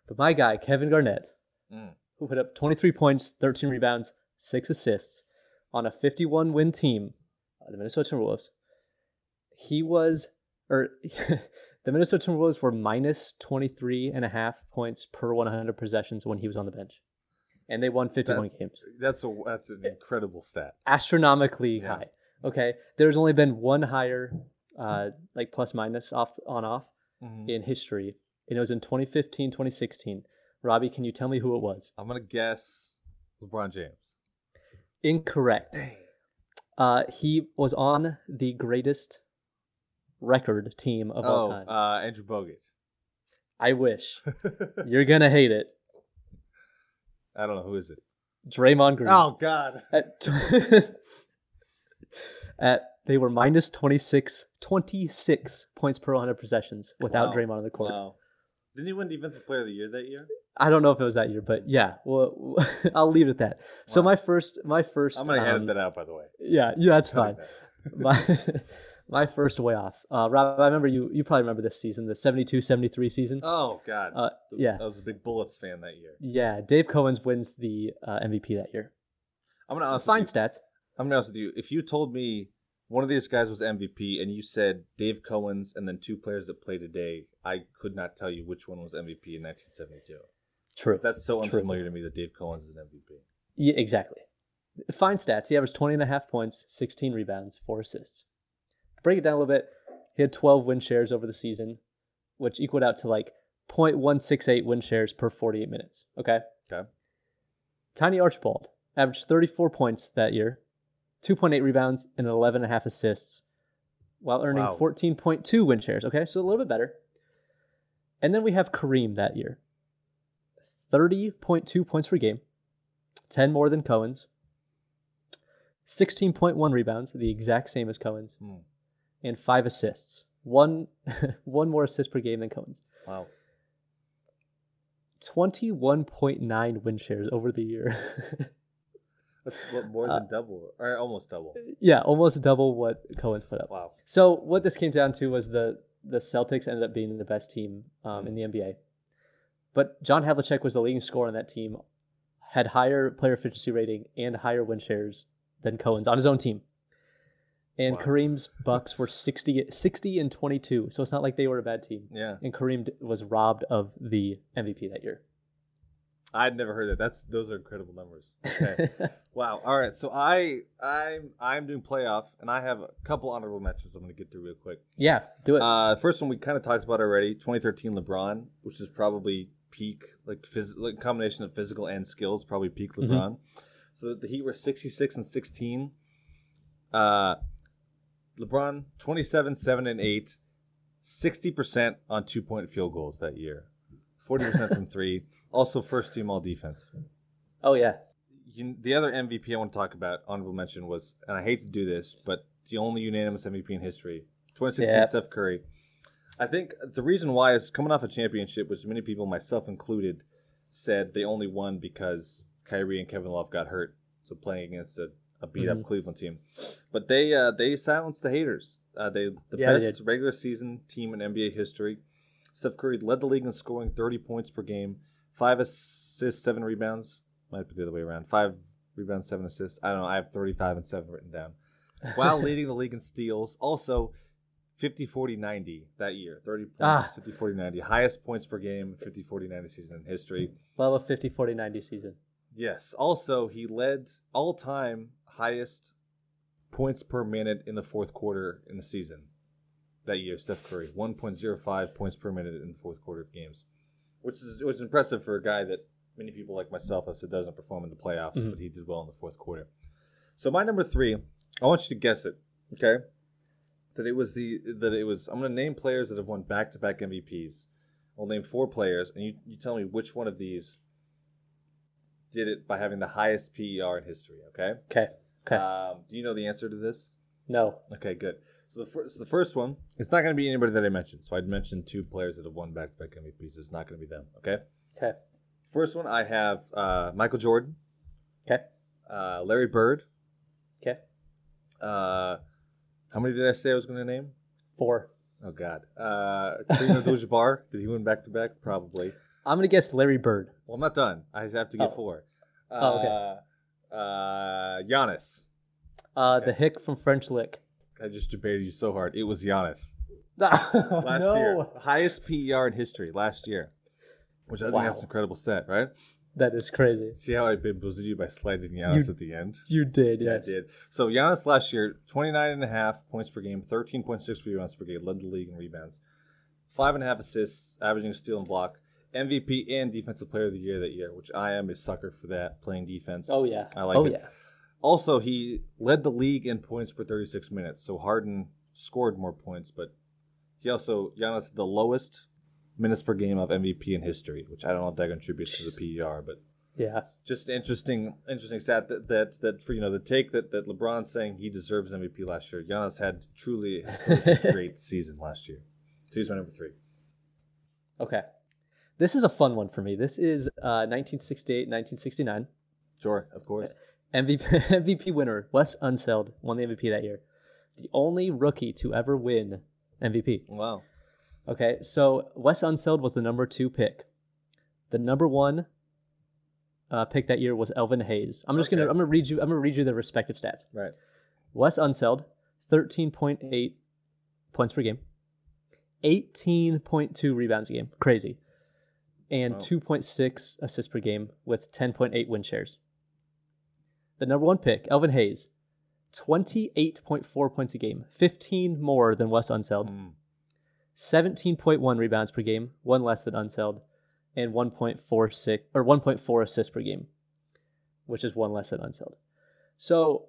But my guy Kevin Garnett, Mm. who put up 23 points, 13 rebounds, six assists on a 51 win team, uh, the Minnesota Timberwolves. He was or the Minnesota Timberwolves were minus 23 and a half points per 100 possessions when he was on the bench. And they won 51 That's- games. That's a that's an incredible stat. Astronomically Yeah. high. Okay. There's only been one higher, uh, like plus minus off on off in history. And it was in 2015, 2016. Robbie, can you tell me who it was? I'm gonna guess LeBron James. Incorrect. Uh, he was on the greatest record team of all oh, time. uh, Andrew Bogut. I wish. You're gonna hate it. I don't know who is it. Draymond Green. Oh God. At, they were minus 26, 26 points per 100 possessions without Wow. Draymond on the court. Wow. Didn't he win Defensive Player of the Year that year? I don't know if it was that year, but yeah. Well, I'll leave it at that. So my first, my first. I'm gonna um, edit that out, by the way. Yeah, yeah, that's fine. My my first way off. Uh, Rob, I remember you. You probably remember this season, the 72-73 season. Oh God. Uh, yeah. I was a big Bullets fan that year. Yeah, Dave Cowens wins the uh, MVP that year. I'm gonna Fine stats. I'm gonna honest with you. If you told me one of these guys was MVP and you said Dave Cowens and then two players that play today, I could not tell you which one was MVP in 1972. True. That's so True. unfamiliar to me that Dave Cowens is an MVP. Yeah, exactly. Fine stats. He averaged 20 and a half points, 16 rebounds, 4 assists. To break it down a little bit, he had 12 win shares over the season, which equaled out to like 0.168 win shares per 48 minutes. Okay? Okay. Tiny Archibald averaged 34 points that year, 2.8 rebounds, and 11 and a half assists, while earning Wow. 14.2 win shares. Okay, so a little bit better. And then we have Kareem that year 30.2 points per game, 10 more than Cowens, 16.1 rebounds, the exact same as Cowens, Hmm. and 5 assists. One, one more assist per game than Cowens. Wow. 21.9 win shares over the year. That's what, more Uh, than double, or almost double. yeah, almost double what Cowens put up. Wow. So what this came down to was the the Celtics ended up being the best team um, in the NBA, but John Havlicek was the leading scorer on that team, had higher player efficiency rating and higher win shares than Cowens on his own team. And Wow. Kareem's Bucks were 60, 60 and 22, so it's not like they were a bad team. Yeah. And Kareem was robbed of the MVP that year. I'd never heard that. That's those are incredible numbers. Okay. wow. All right. So I I'm I'm doing playoff, and I have a couple honorable mentions. I'm going to get through real quick. yeah, do it. Uh, first one we kind of talked about already. 2013 LeBron, which is probably peak like phys- like combination of physical and skills, probably peak Mhm. LeBron. So the Heat were 66 and 16. Uh, LeBron 27, 7 and 8, 60% on two point field goals that year, 40% from three. Also, first team all defense. oh yeah, You, the other MVP I want to talk about, honorable mention, was, and I hate to do this, but the only unanimous MVP in history, 2016 Yep. Steph Curry. I think the reason why is coming off a championship, which many people, myself included, said they only won because Kyrie and Kevin Love got hurt, so playing against a, a beat up Mhm. Cleveland team. But they uh, they silenced the haters. Uh, they the Yeah, they best regular season team in NBA history. Steph Curry led the league in scoring 30 points per game, five assists, seven rebounds. Might be the other way around. Five rebounds, seven assists. I don't know. I have 35 and seven written down. While leading the league in steals, also 50 40 90 that year. 30 points, Ah. 50 40 90. Highest points per game, 50 40 90 season in history. well a 50 40 90 season. Yes. Also, he led all time highest points per minute in the fourth quarter in the season that year. Steph Curry, 1.05 points per minute in the fourth quarter of games, which is which is impressive for a guy that many people like myself have said doesn't perform in the playoffs, Mhm. but he did well in the fourth quarter. So my number three, I want you to guess it. Okay. That it was the that it was. I'm going to name players that have won back to back MVPs. I'll name four players, and you, you tell me which one of these did it by having the highest PER in history. Okay. Okay. Okay. Um, do you know the answer to this? no. Okay, good. So the first, the first one, it's not going to be anybody that I mentioned. So I'd mentioned two players that have won back-to-back MVPs. It's not going to be them. Okay. Okay. First one, I have uh, Michael Jordan, Okay. uh, Larry Bird. Okay. Uh, how many did I say I was going to name? Four. Oh God. Uh, Kareem Abdul-Jabbar. Did he win back-to-back? Probably. I'm gonna guess Larry Bird. Well, I'm not done. I have to get Oh. four. Uh, Oh, okay. Uh, Giannis. Uh, Okay. the hick from French Lick. I just debated you so hard. It was Giannis. last no. year. Highest PER in history last year, which I think Wow. that's an incredible set, right? That is crazy. See how I bamboozled you by sliding Giannis You- at the end? You did, yes. I did. So Giannis last year, 29 and a half points per game, 13.6 rebounds per game, led the league in rebounds. Five and a half assists, averaging a steal and block. MVP and Defensive Player of the Year that year, which I am a sucker for that, playing defense. Oh yeah. I like oh it. yeah. Also, he led the league in points for 36 minutes. So Harden scored more points, but he also Giannis the lowest minutes per game of MVP in history, which I don't know if that contributes to the PER, but Yeah. just interesting, interesting stat that that, that for you know the take that that LeBron's saying he deserves MVP last year. Giannis had truly a great season last year. So he's my number three. Okay. This is a fun one for me. This is uh, 1968, 1969. Sure, of course. MVP, MVP winner Wes Unseld won the MVP that year. The only rookie to ever win MVP. Wow. Okay, so Wes Unseld was the number two pick. The number one uh, pick that year was Elvin Hayes. I'm just gonna I'm gonna read you I'm gonna read you the respective stats. Right. Wes Unseld, 13.8 points per game, 18.2 rebounds a game, crazy, and Wow. 2.6 assists per game with 10.8 win shares. The number one pick, Elvin Hayes, 28.4 points a game, 15 more than Wes Unseld. Mm. 17.1 rebounds per game, one less than Unseld, and 1.46 or 1.4 assists per game, which is one less than Unseld. So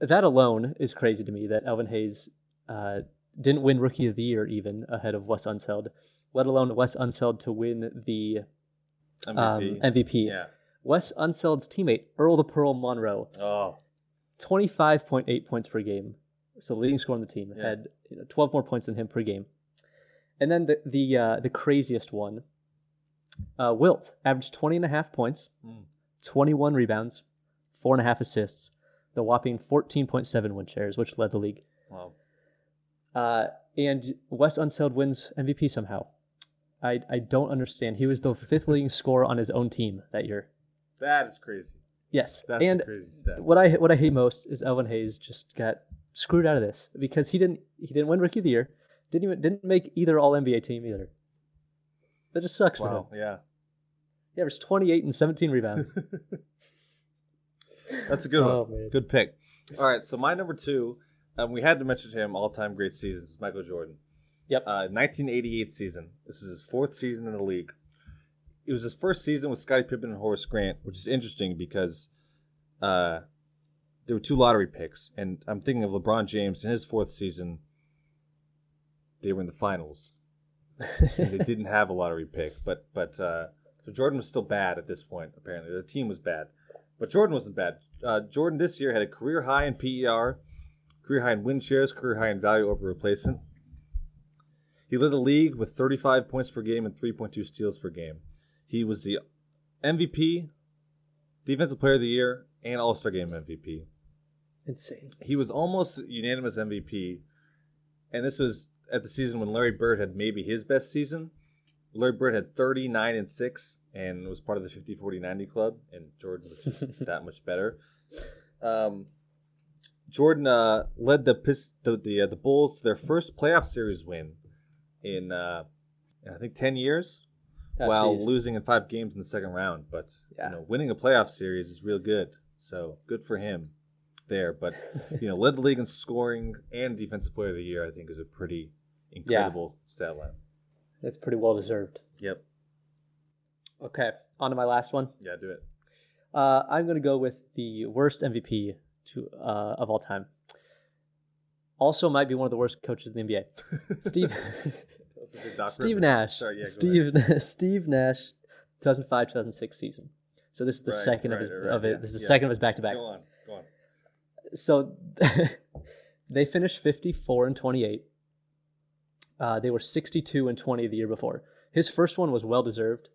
that alone is crazy to me that Elvin Hayes uh, didn't win Rookie of the Year even ahead of Wes Unseld, let alone Wes Unseld to win the MVP. um, MVP. yeah. Wes Unseld's teammate Earl the Pearl Monroe, Oh. 25.8 points per game. So leading scorer on the team Yeah. had you know, 12 more points than him per game. And then the the uh, the craziest one, uh, Wilt averaged 20 and a half points, Mm. 21 rebounds, four and a half assists, the whopping 14.7 win shares, which led the league. Wow. Uh, and Wes Unseld wins MVP somehow. I I don't understand. He was the fifth leading scorer on his own team that year. That is crazy. Yes, That's and a crazy stat. what I what I hate most is Elvin Hayes just got screwed out of this because he didn't he didn't win Rookie of the Year, didn't even didn't make either All NBA team either. That just sucks for him. Wow. Yeah. He averaged 28 and 17 rebounds. That's a good Oh, one. man. Good pick. All right, so my number two, um, we had to mention him all-time great seasons, Michael Jordan. Yep. Uh, 1988 season. This is his fourth season in the league. It was his first season with Scottie Pippen and Horace Grant, which is interesting because uh, there were two lottery picks, and I'm thinking of LeBron James in his fourth season. They were in the finals. they didn't have a lottery pick. But but uh, so Jordan was still bad at this point. Apparently, the team was bad, but Jordan wasn't bad. Uh, Jordan this year had a career high in PER, career high in win shares, career high in value over replacement. He led the league with 35 points per game and 3.2 steals per game. He was the MVP, Defensive Player of the Year, and All Star Game MVP Insane. he was almost unanimous MVP, and this was at the season when Larry Bird had maybe his best season. Larry Bird had 39 and 6 and was part of the 50 40 90 club, and Jordan was just that much better. Um, Jordan uh, led the Pist- the the, uh, the Bulls to their first playoff series win in uh, I think 10 years, Oh, while jeez. losing in five games in the second round. But Yeah. you know, winning a playoff series is real good. So good for him there. But you know, led the league in scoring and defensive player of the year. I think is a pretty incredible stat line. That's pretty well deserved. Yep. Okay, on to my last one. Yeah, do it. Uh, I'm going to go with the worst MVP to uh, of all time. Also, might be one of the worst coaches in the NBA. Steve This is Doc Steve. Nash. Sorry, yeah, Steve Steve Nash, 2005 2006 season. So this is the Right, second of his right, of it. yeah, This is the yeah. second of his back to back. Go on. Go on. So they finished 54 and 28. Uh, they were 62 and 20 the year before. His first one was well deserved.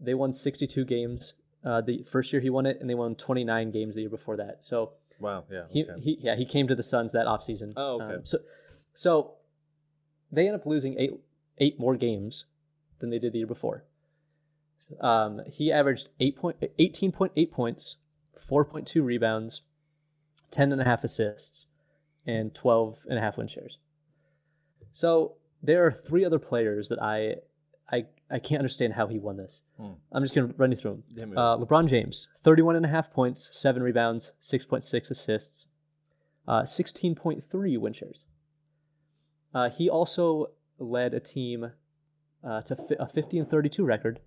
They won 62 games uh, the first year he won it, and they won 29 games the year before that. So Wow. Yeah. he, okay. he yeah he came to the Suns that offseason. Oh, okay. Um, so so they end up losing eight eight more games than they did the year before. Um, he averaged eight point eighteen point eight points, four point two rebounds, ten and a half assists, and twelve and a half win shares. So there are three other players that I I I can't understand how he won this. Hmm. I'm just gonna run you through them. Uh, LeBron James, 31 and a half points, seven rebounds, 6.6 assists, uh, 16.3 win shares. Uh, he also led a team uh, to fi- a 50 and 32 record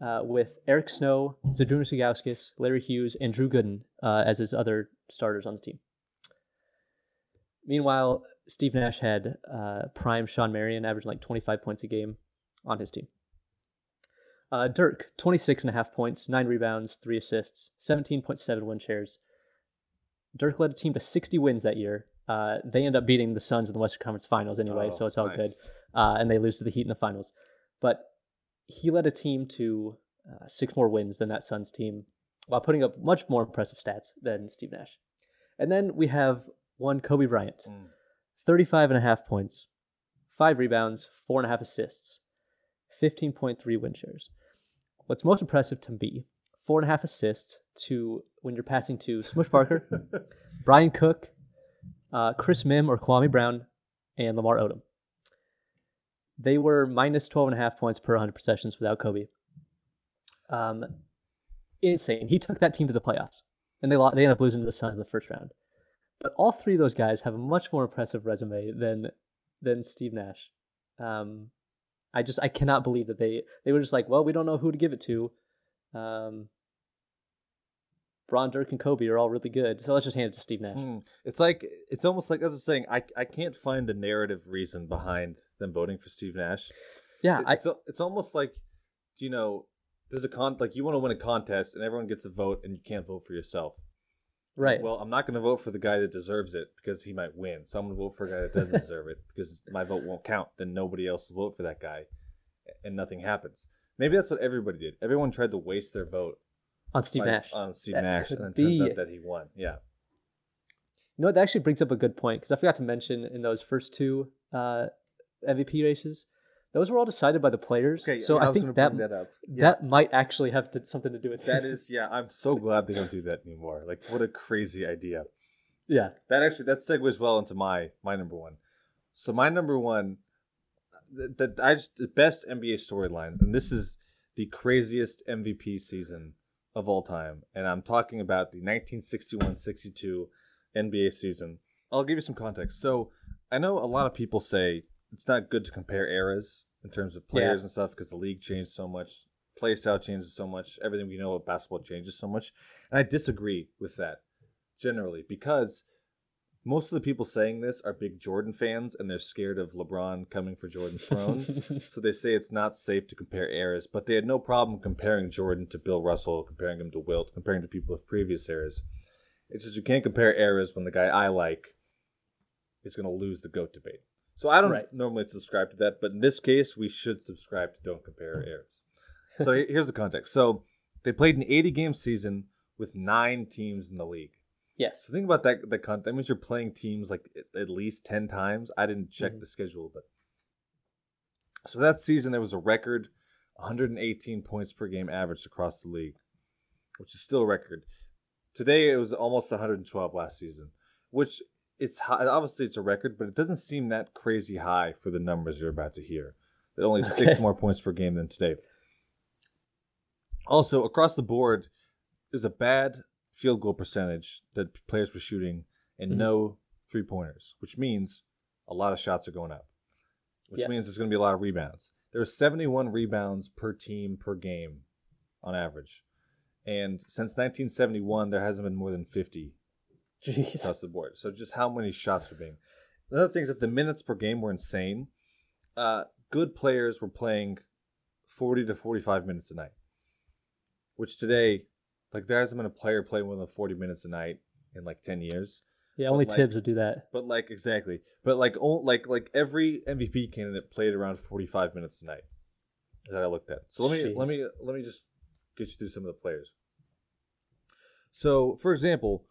uh, with Eric Snow, Zydrunas Larry Hughes, and Drew Gooden uh, as his other starters on the team. Meanwhile, Steve Nash had uh, prime Shawn Marion averaging like 25 points a game on his team. Uh, Dirk, 26 and a half points, 9 rebounds, 3 assists, 17.7 win shares. Dirk led a team to 60 wins that year. Uh, they end up beating the Suns in the Western Conference Finals anyway, Oh, so it's all nice. good. Uh, and they lose to the Heat in the finals. But he led a team to uh, six more wins than that Suns team while putting up much more impressive stats than Steve Nash. And then we have one Kobe Bryant, Mm. 35 and a half points, 5 rebounds, 4.5 assists, 15.3 win shares. What's most impressive to me, 4.5 assists to when you're passing to Smush Parker, Brian Cook, uh, Chris Mihm or Kwame Brown, and Lamar Odom. They were minus 12 and a half points per 100 possessions without Kobe. Um, insane. He took that team to the playoffs, and they they ended up losing to the Suns in the first round. But all three of those guys have a much more impressive resume than than Steve Nash. Um, I just I cannot believe that they they were just like, well, we don't know who to give it to. Um, Bron, Dirk, and Kobe are all really good, so let's just hand it to Steve Nash. Mm. It's like it's almost like as I was saying, I I can't find the narrative reason behind them voting for Steve Nash. Yeah, I It's it's almost like you know, there's a con like you want to win a contest and everyone gets a vote and you can't vote for yourself. right. Well, I'm not going to vote for the guy that deserves it because he might win. So I'm going to vote for a guy that doesn't deserve it because my vote won't count. Then nobody else will vote for that guy, and nothing happens. Maybe that's what everybody did. Everyone tried to waste their vote on Steve Nash. on Steve That Nash, and it turns out that he won. Yeah. You know what? That actually brings up a good point because I forgot to mention in those first two uh, MVP races, those were all decided by the players. so I, think that that, up. might actually have to, something to do with That is, yeah. I'm so glad they don't do that anymore. Like, what a crazy idea. yeah. That actually that segues well into my my number one. So my number one, the, the I just the best NBA storylines, and this is the craziest MVP season of all time, and I'm talking about the 1961-62 NBA season. I'll give you some context. So I know a lot of people say it's not good to compare eras in terms of players Yeah. and stuff because the league changed so much, play style changes so much, everything we know about basketball changes so much, and I disagree with that generally because most of the people saying this are big Jordan fans and they're scared of LeBron coming for Jordan's throne. so they say it's not safe to compare eras, but they had no problem comparing Jordan to Bill Russell, comparing him to Wilt, comparing to people of previous eras. It's just you can't compare eras when the guy I like is going to lose the GOAT debate. So I don't Right. normally subscribe to that, but in this case, we should subscribe to don't compare eras. So here's the context. So they played an 80 game season with nine teams in the league. Yes. So think about that. The that means you're playing teams like at- least ten times. I didn't check Mhm. the schedule, but so that season there was a record 118 points per game averaged across the league, which is still a record. Today it was almost 112 last season, which it's high, obviously it's a record, but it doesn't seem that crazy high for the numbers you're about to hear. That only six more points per game than today. Also, across the board, there's a bad field goal percentage that players were shooting and Mhm. no three pointers, which means a lot of shots are going up, which Yes. means there's going to be a lot of rebounds. There are 71 rebounds per team per game on average. And since 1971, there hasn't been more than 50 Jeez. across the board. So just how many shots are being. Another thing is that the minutes per game were insane. Uh, good players were playing 40 to 45 minutes a night, which today, like there hasn't been a player playing more than 40 minutes a night in like 10 years. Yeah, only Thibs would do that. But like exactly, but like o- like like every MVP candidate played around 45 minutes a night that I looked at. So let me let me let me just get you through some of the players. So, for example,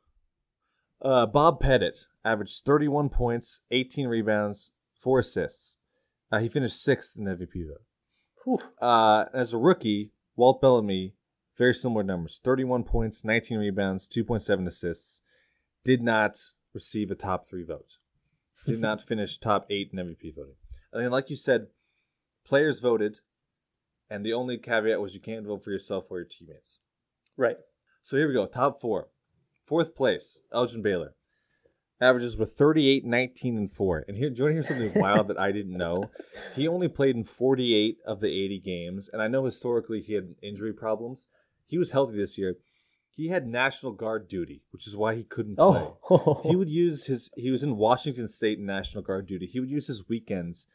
uh, Bob Pettit averaged 31 points, 18 rebounds, four assists. Uh, he finished sixth in MVP. Whew. Uh, as a rookie, Walt Bellamy, very similar numbers 31 points, 19 rebounds, 2.7 assists, did not receive a top three vote. did not finish top eight in MVP voting. And then, like you said, players voted, and the only caveat was you can't vote for yourself or your teammates. Right. So here we go. Top four. Fourth place, Elgin Baylor. Averages were 38, 19, and 4. And here, do you want to hear something wild that I didn't know? He only played in 48 of the 80 games. And I know historically he had injury problems. He was healthy this year. He had National Guard duty, which is why he couldn't oh. play. Oh. He would use his, he was in Washington State in National Guard duty. He would use his weekends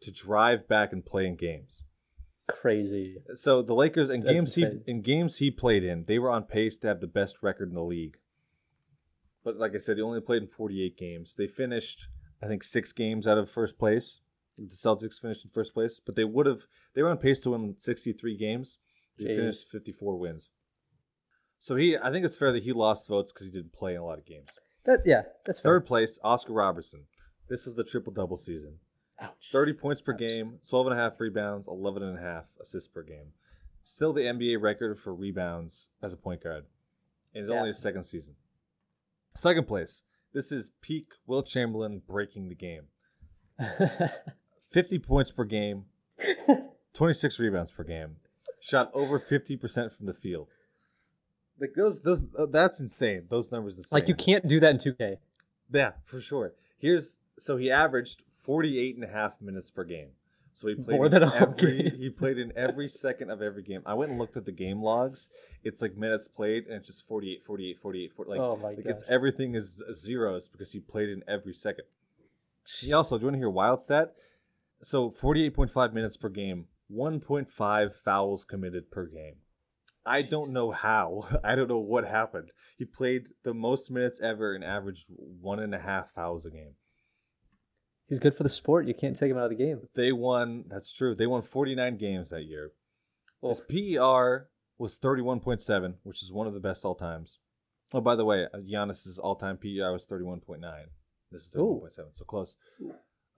to drive back and play in games. Crazy. So the Lakers in That's games he in games he played in, they were on pace to have the best record in the league. But like I said, he only played in 48 games. They finished, I think, six games out of first place. The Celtics finished in first place, but they would have they were on pace to win 63 games. Jeez. finished 54 wins. So he, I think it's fair that he lost votes because he didn't play in a lot of games. That yeah, that's fair. Third place, Oscar Robertson. This was the triple double season. Ouch. 30 points per Ouch. game, 12 and a half rebounds, 11 and a half assists per game. Still the NBA record for rebounds as a point guard. And it's Yeah. only his second season. Second place. This is peak Wilt Chamberlain breaking the game. 50 points per game, 26 rebounds per game. Shot over 50% from the field. Like those those uh, that's insane. Those numbers the same. like you can't do that in 2K. Yeah, for sure. Here's so he averaged 48 and a half minutes per game. So he played More than every game. he played in every second of every game. I went and looked at the game logs. It's like minutes played and it's just 48 48 48 40, like oh my like god. it's everything is zeros because he played in every second. He also, do you want to hear wild stat? So 48.5 minutes per game, 1.5 fouls committed per game. I don't know how. I don't know what happened. He played the most minutes ever and averaged one and a half fouls a game. He's good for the sport. You can't take him out of the game. They won, that's true. They won 49 games that year. Oh, His PER was 31.7, which is one of the best all times. Oh, by the way, uh, Giannis's all time PER was 31.9. This is Ooh. 31.7, so close.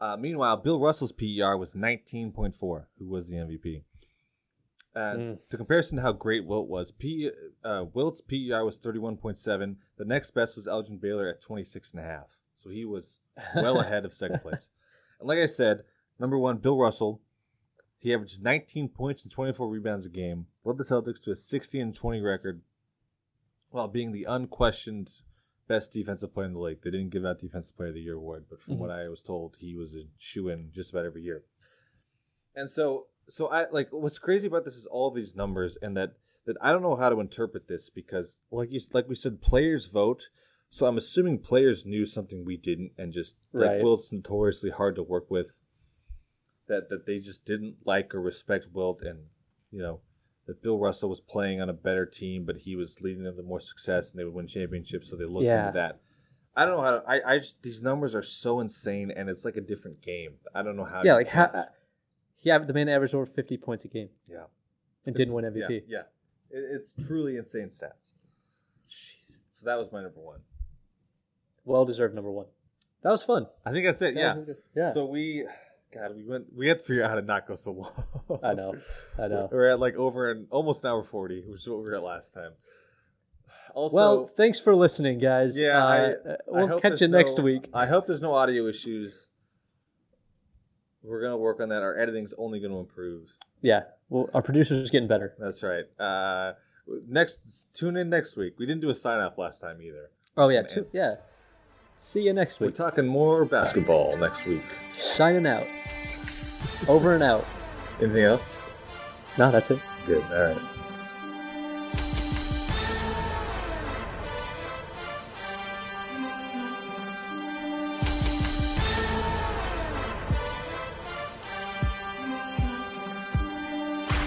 Uh, meanwhile, Bill Russell's PER was 19.4, who was the MVP. And Mm. to comparison to how great Wilt was, P, uh, Wilt's PER was 31.7. The next best was Elgin Baylor at 26.5. So he was well ahead of second place. And like I said, number one, Bill Russell. He averaged 19 points and 24 rebounds a game, led the Celtics to a 60 and 20 record, while being the unquestioned best defensive player in the league. They didn't give out Defensive Player of the Year award, but from Mhm. what I was told, he was a shoe in just about every year. And so, so I like what's crazy about this is all these numbers, and that that I don't know how to interpret this because, like you like we said, players vote. So I'm assuming players knew something we didn't, and just like Right. Wilt's notoriously hard to work with. That that they just didn't like or respect Wilt, and you know that Bill Russell was playing on a better team, but he was leading them to more success, and they would win championships. So they looked Yeah. into that. I don't know how. To, I I just these numbers are so insane, and it's like a different game. I don't know how. yeah, like how he av- the man averaged over 50 points a game Yeah. and didn't win MVP. Yeah, yeah. It, it's truly insane stats. Jeez. So that was my number one. Well deserved number one. That was fun. I think that's it. That Yeah. Yeah. So we, God, we went. We had to figure out how to not go so long. I know. I know. We're at like over an almost an hour forty, which is what we were at last time. Also, well, thanks for listening, guys. Yeah, Uh, I we'll hope catch you next no- week. I hope there's no audio issues. We're gonna work on that. Our editing's only gonna improve. Yeah. Well, our producer's getting better. That's right. Uh, next, tune in next week. We didn't do a sign off last time either. Oh yeah. Two, yeah. See you next week. We're talking more basketball next week. Signing out. Over and out. Anything else? No, that's it. Good. All right.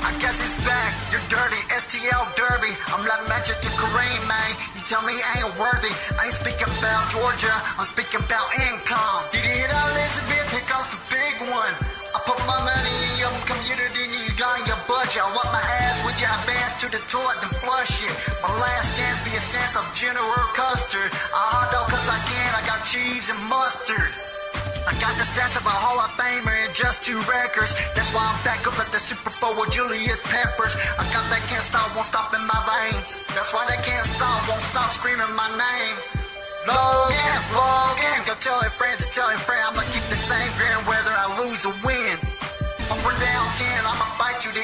I guess it's back, you're dirty, STL derby. I'm like magic to Kareem, man. You tell me I ain't worthy. I ain't speaking about Georgia, I'm speaking about income. Did you hear that, Elizabeth? To the toilet and flush it. My last dance be a stance of General Custard. I hot dog cause I can, I got cheese and mustard. I got the stats of a Hall of Famer and just two records. That's why I'm back up at the Super Bowl with Julius Peppers. I got that can't stop, won't stop in my veins. That's why they can't stop, won't stop screaming my name. Log in, log in, go tell your friends to tell your friend I'ma keep the same grin whether I lose or win. Up or down 10, I'ma fight you to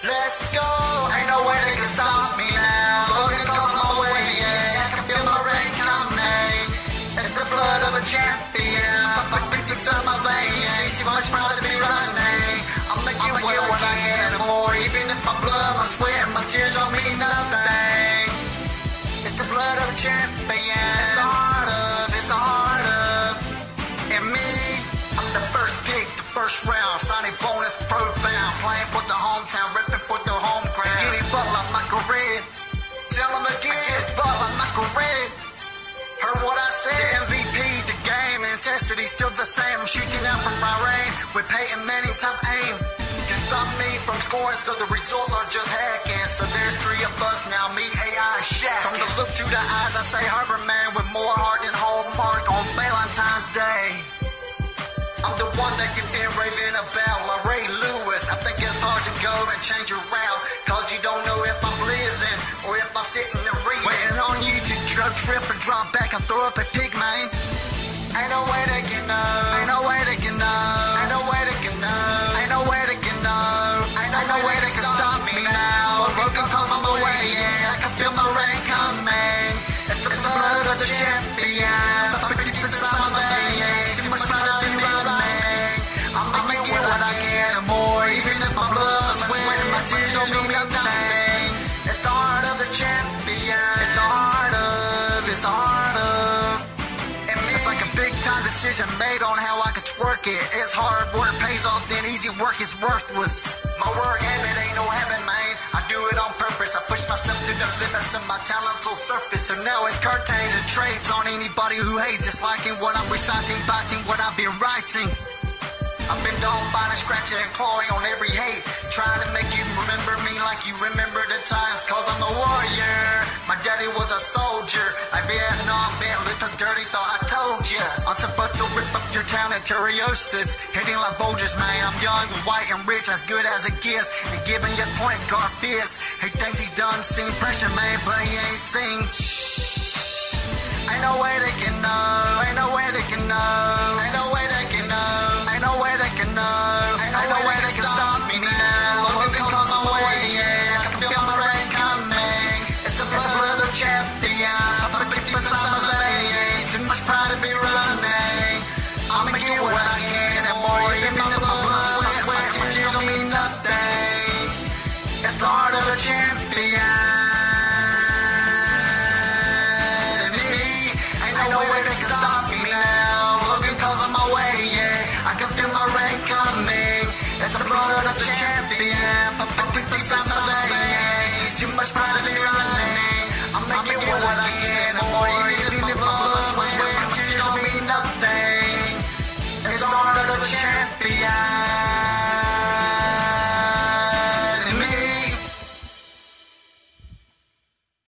Let's go. Ain't no way they can stop me now. Logan calls my way, yeah. I can feel my rain coming. It's the blood of a champion. Pump beat inside my veins. Too much proud to be running. I'll make you get what I get intensity still the same. I'm shooting out from my range with Peyton Manning top aim. Can stop me from scoring, so the results are just hacking. So there's three of us now, me, AI, and Shaq. From the look to the eyes, I say Harbor Man with more heart than Hallmark on Valentine's Day. I'm the one that you've been raving about, like Ray Lewis. I think it's hard to go and change your route, cause you don't know if I'm blizzing or if I'm sitting and reading. Waiting on you to drug trip and drop back and throw up a pig, man. Ain't no way they can know. Ain't no way they can know. Ain't no way they can know. Ain't no way they can know. Ain't no way they can stop me now. Broken calls on the way, yeah. I can feel my rain coming. It's the blood of the champion. Made on how I could twerk it. It's hard work pays off, then easy work is worthless. My work habit ain't no heaven, man. I do it on purpose. I push myself to the limits of my talents will surface. So now it's curtains and trades on anybody who hates, disliking what I'm reciting, biting what I've been writing. I've been dog biting, scratching, and clawing on every hate. Trying to make you remember me like you remember the times. Cause I'm a warrior. My daddy was a soldier. I Vietnam been little dirty, thought I told ya. I'm supposed to rip up your town at Teriosis. Hitting like vultures, man. I'm young, white, and rich, as good as it gets. And giving your point guard fist. He thinks he's done seen pressure, man, but he ain't seen. Shh. Ain't no way they can know. Ain't no way they can know. Ain't no way they can know. Ain't no way they can know. Ain't no way